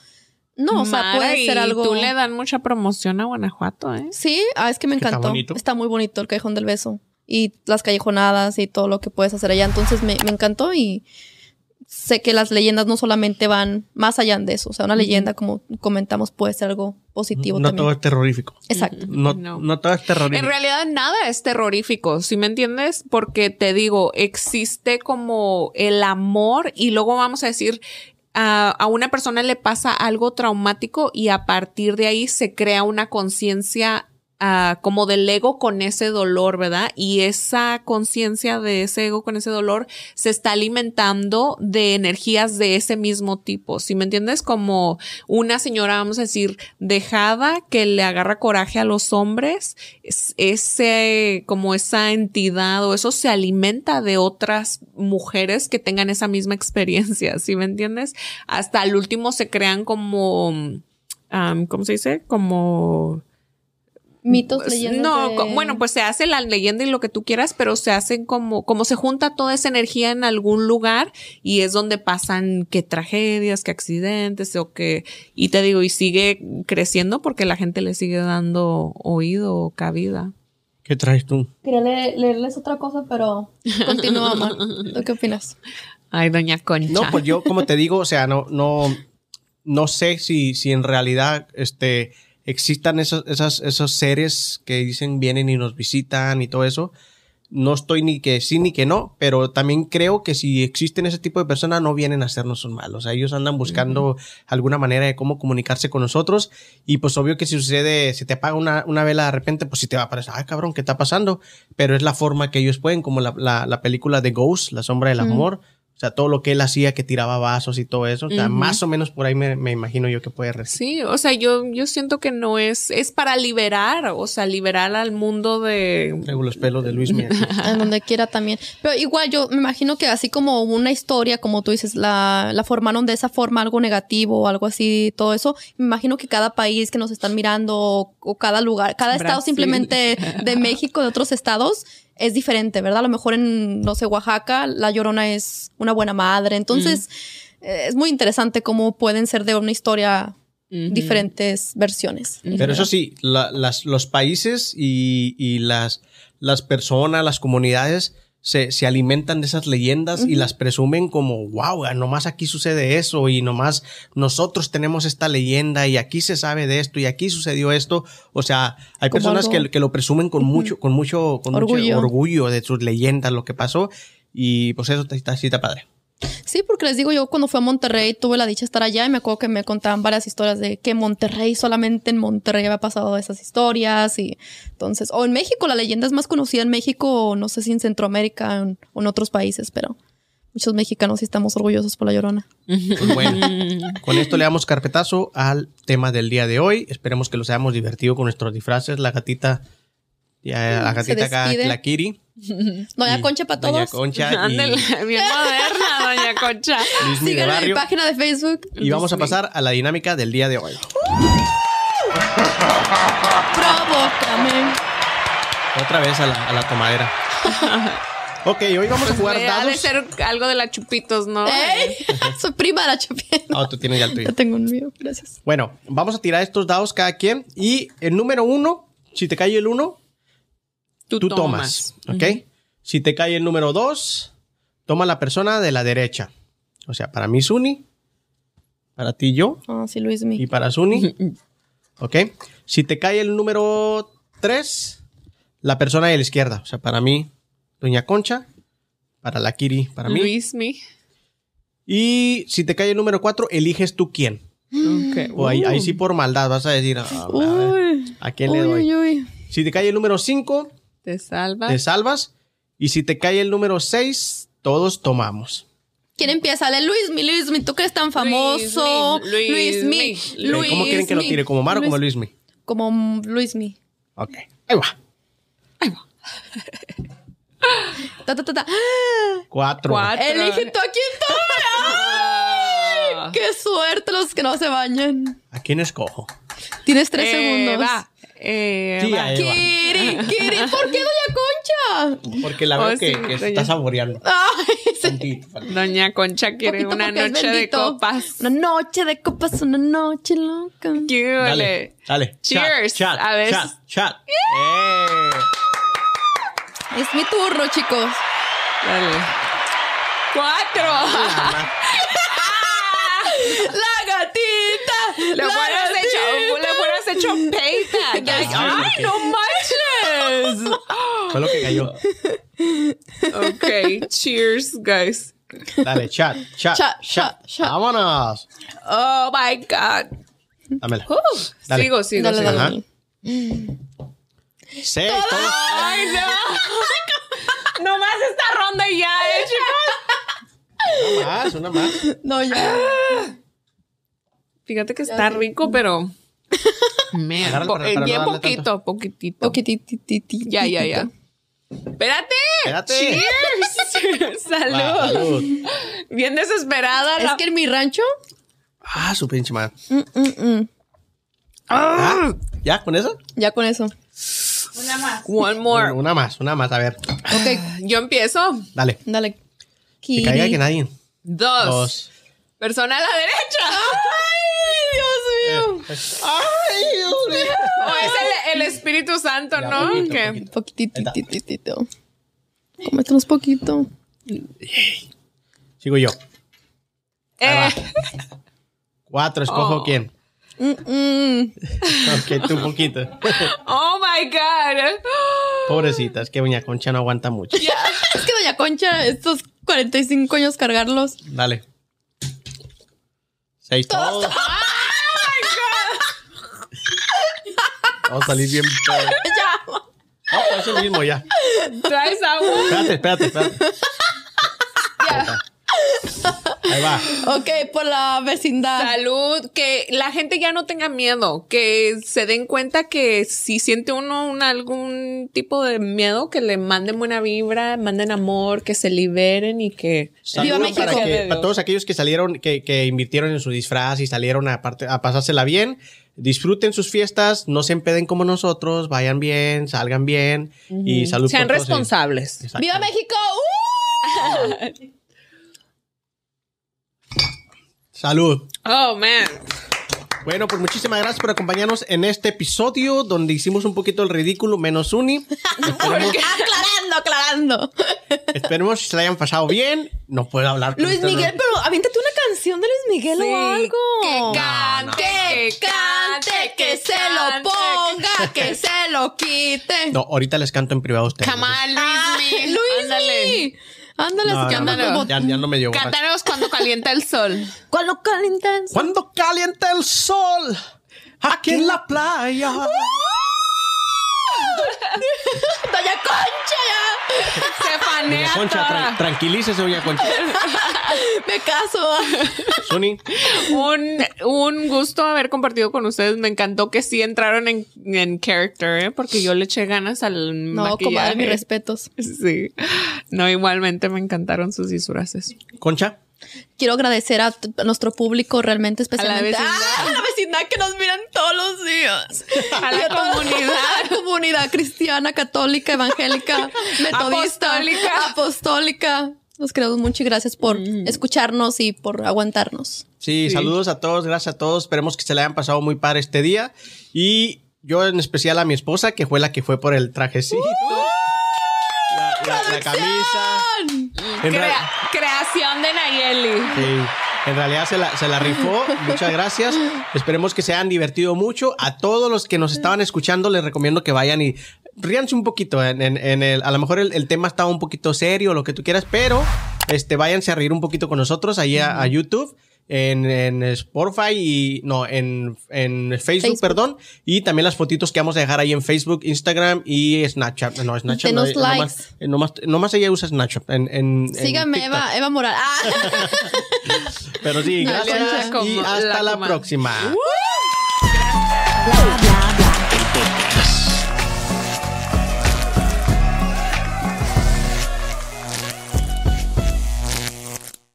No, o sea, puede ser y algo. Tú le dan mucha promoción a Guanajuato, ¿eh? Sí, ah, es que me está encantó. bonito. Está muy bonito el Callejón del Beso. Y las callejonadas y todo lo que puedes hacer allá. Entonces me, me encantó y sé que las leyendas no solamente van más allá de eso. O sea, una leyenda, como comentamos, puede ser algo positivo No también. todo es terrorífico. Exacto. No, No. no. todo es terrorífico. En realidad nada es terrorífico, ¿sí me entiendes? Porque te digo, existe como el amor y luego vamos a decir, a, a una persona le pasa algo traumático y a partir de ahí se crea una conciencia ah, como del ego con ese dolor, ¿verdad? Y esa conciencia de ese ego con ese dolor se está alimentando de energías de ese mismo tipo, ¿sí me entiendes? Como una señora, vamos a decir, dejada que le agarra coraje a los hombres, es- ese, como esa entidad o eso se alimenta de otras mujeres que tengan esa misma experiencia, ¿sí me entiendes? Hasta al último se crean como, ¿cómo se dice? Como Mitos, pues, leyendas. No, de- bueno, pues se hace la leyenda y lo que tú quieras, pero se hacen como, como se junta toda esa energía en algún lugar y es donde pasan que tragedias, que accidentes o que, y te digo, y sigue creciendo porque la gente le sigue dando oído o cabida. ¿Qué traes tú? Quería le- leerles otra cosa, pero continúa, Mar. ¿Tú qué opinas? Ay, doña Concha. No, pues yo, como te digo, o sea, no, no, no sé si, si en realidad, este, existan esos, esas, esos seres que dicen vienen y nos visitan y todo eso. No estoy ni que sí ni que no, pero también creo que si existen ese tipo de personas no vienen a hacernos un mal. O sea, ellos andan buscando alguna manera de cómo comunicarse con nosotros y pues obvio que si sucede, si te apaga una, una vela de repente, pues sí te va a parecer, ay cabrón, ¿qué está pasando? Pero es la forma que ellos pueden, como la, la, la película de Ghost, La sombra del amor. O sea, todo lo que él hacía, que tiraba vasos y todo eso. O sea, más o menos por ahí me, me imagino yo que puede recibir. Sí, o sea, yo, yo siento que no es, es para liberar, o sea, liberar al mundo de, Traigo los pelos de Luis Miguel. en donde quiera también. Pero igual yo me imagino que así como una historia, como tú dices, la, la formaron de esa forma algo negativo o algo así, todo eso, me imagino que cada país que nos están mirando o, o cada lugar, cada estado simplemente de México, de otros estados, es diferente, ¿verdad? A lo mejor en, no sé, Oaxaca, la llorona es una buena madre. Entonces, eh, es muy interesante cómo pueden ser de una historia diferentes versiones. Pero eso sí, la- las, los países y, y las, las personas, las comunidades se, se alimentan de esas leyendas y las presumen como, wow, nomás aquí sucede eso y nomás nosotros tenemos esta leyenda y aquí se sabe de esto y aquí sucedió esto. O sea, hay Como personas que, que lo presumen con mucho, con mucho, con mucho Orgullo. de sus leyendas, lo que pasó. Y pues eso está, sí está padre. Sí, porque les digo, yo cuando fui a Monterrey tuve la dicha de estar allá y me acuerdo que me contaban varias historias de que en Monterrey, solamente en Monterrey había pasado esas historias y entonces, o en México, la leyenda es más conocida en México, o no sé si en Centroamérica o en, o en otros países, pero Muchos mexicanos sí estamos orgullosos por la llorona. Pues bueno, con esto le damos carpetazo al tema del día de hoy. Esperemos que los hayamos divertido con nuestros disfraces. La gatita, ya, la Se gatita acá, la Kiri. Doña y Concha para Doña todos. Concha y Ándale, bien moderna, doña Concha. Síganme en mi página de Facebook. Y vamos a pasar a la dinámica del día de hoy. Provócame. Otra vez a la, a la tomadera. Ok, hoy vamos a jugar Pues Ha de dados. ser algo de la chupitos, ¿no? ¡Ey! Soy prima de la chupia. Ah, tú tienes ya el tuyo. Ya tengo un mío, gracias. Bueno, vamos a tirar estos dados cada quien. Y el número uno, si te cae el uno, Tú, tú tomas. ¿Ok? Si te cae el número dos, toma la persona de la derecha. O sea, para mí Suni, para ti yo Ah, sí, Luis y para Suni. ¿Ok? Si te cae el número tres, la persona de la izquierda. O sea, para mí, Doña Concha. Para la Kiri, para mí. Luis, mi. Y si te cae el número cuatro, eliges tú quién. Ok. O ahí, ahí sí por maldad vas a decir, ah, a, ver, Uy. ¿a quién le doy? uy, uy. Si te cae el número 5, Te salva. te salvas. Y si te cae el número 6, todos tomamos. ¿Quién empieza? Dale, Luis mi, Luis mi, tú que eres tan famoso. Luis mi, Luis mi, Luis mi. Luis ¿Cómo quieren que lo mi. tire? ¿Como Mar o como Luis- Luismi? Como Luis mi. Ok. Ahí va. Ta, ta, ta, ta. Cuatro. Cuatro. Elige tú a quién toma. Ah. ¡Qué suerte los que no se bañan! ¿A quién escojo? Tienes tres segundos. Eva. Sí, Eva. Kiri, Kiri, ¿por qué Doña Concha? Porque la veo Oh, que, sí, que se doña. está saboreando. Ay, sí. Tantito, tantito. Doña Concha quiere Poquito una noche de copas. Una noche de copas, una noche loca. ¿Qué Dale, vale? dale. Cheers. Chat, chat, A ver. chat, chat. Eh. Es mi turno, chicos. Dale. Cuatro. ¡La gatita! Le la hecho, gatita. Hubieras hecho payback. Ay, Ay, no manches. Fue lo que cayó. Ok, cheers, guys. Dale, chat, chat, Chat, chat. chat. Vámonos. Oh my God. Dámela. Uh, Dale. Sigo, sigo, Dale, sigo. dale, dale. Seis, todos. Ay, no. Nomás esta ronda y ya, eh, chicos. Una más, una más. No, ya. Fíjate que está rico, pero. Man, po- para- eh, para no bien darle poquito, tanto. poquitito. Ya, ya, ya. Espérate. Espérate. Cheers. Salud. Va, salud. Bien desesperada. Es la- que en mi rancho. Ah, su pinche madre. mm, mm, mm. Ah, ¿Ya? ¿Con eso? Ya con eso. One more. Una más, una más. A ver, Ok, Yo empiezo. dale. dale. Que caiga que nadie. Dos. Dos. Persona a la derecha. ¡Ay, Dios mío! Ay, Dios mío. O es el, el Espíritu Santo, Ya, ¿no? poquito, Que-. Poquititititito. Cómetenos poquito. Sigo yo. Eh, Cuatro, escojo Oh. quién. Mm, mm. Ok, tú un poquito. oh my God. Pobrecita, es que Doña Concha no aguanta mucho. Es que Doña Concha, estos 45 años cargarlos. Dale. Seis todos. Vamos a salir bien. pedo. Ya. No, es el mismo ya. ¿Traes agua? Espérate, espérate, espérate. Ahí va. Ok, por la vecindad. Salud, que la gente ya no tenga miedo, que se den cuenta que si siente uno un- algún tipo de miedo, que le manden buena vibra, manden amor, que se liberen y que... Saludos México. para, que- para todos aquellos que salieron, que, que invirtieron en su disfraz y salieron a, parte- a pasársela bien. Disfruten sus fiestas, no se empeden como nosotros, vayan bien, salgan bien y salud Sean por todos. responsables. Exacto. ¡Viva México! ¡Uh! Salud. Oh, man. Bueno, pues muchísimas gracias por acompañarnos en este episodio donde hicimos un poquito el ridículo menos uni. Esperemos, Aclarando, aclarando. esperemos que se la hayan pasado bien. No puedo hablar. con Luis Miguel, ¿no? pero aviéntate una canción de Luis Miguel Sí, o algo. que cante, que cante, que se lo ponga, que se lo quite. No, ahorita les canto en privado a ustedes. On, Ah, Luismi. Luis Ándale. Ándale, No, ya, ya no me ganas. Cántanos cuando calienta el sol. ¿Cuál lo calientan? Cuando calienta el sol aquí en la playa. Doña Concha, ya. Se Doña fanea Concha, tran- tranquilícese, doña Concha. Me caso. Suni, un, un gusto haber compartido con ustedes. Me encantó que sí entraron en, en character, ¿eh? porque yo le eché ganas al No, comadre, mis respetos. Sí. No, igualmente me encantaron sus disfraces. Concha. Quiero agradecer a, a nuestro público realmente especialmente. vecindad. ¡Ah! a la vecindad que nos miran todos los días. A la comunidad. a la comunidad cristiana, católica, evangélica, metodista, Apostólica. apostólica. Nos queremos mucho y gracias por escucharnos y por aguantarnos. Sí, saludos a todos, gracias a todos. Esperemos que se le hayan pasado muy padre este día. Y yo en especial a mi esposa, que fue la que fue por el trajecito. La, la- la camisa. Crea- creación de Nayeli. sí, en realidad se la, se la rifó. Muchas gracias. Esperemos que se hayan divertido mucho. A todos los que nos estaban escuchando, les recomiendo que vayan y ríanse un poquito. En, en- en el, a lo mejor el, el tema estaba un poquito serio, lo que tú quieras, pero este, váyanse a reír un poquito con nosotros ahí a, a YouTube. En, en Spotify y no, en, en Facebook, Facebook. perdón. Y también las fotitos que vamos a dejar ahí en Facebook, Instagram y Snapchat. No, Snapchat. no, Denos eh, nomás- likes. eh, nomás, nomás ella usa Snapchat. En, en, en Síganme, TikTok. Eva, Eva Moral. Ah. Pero sí, No, gracias y hasta la la próxima. Bla, bla,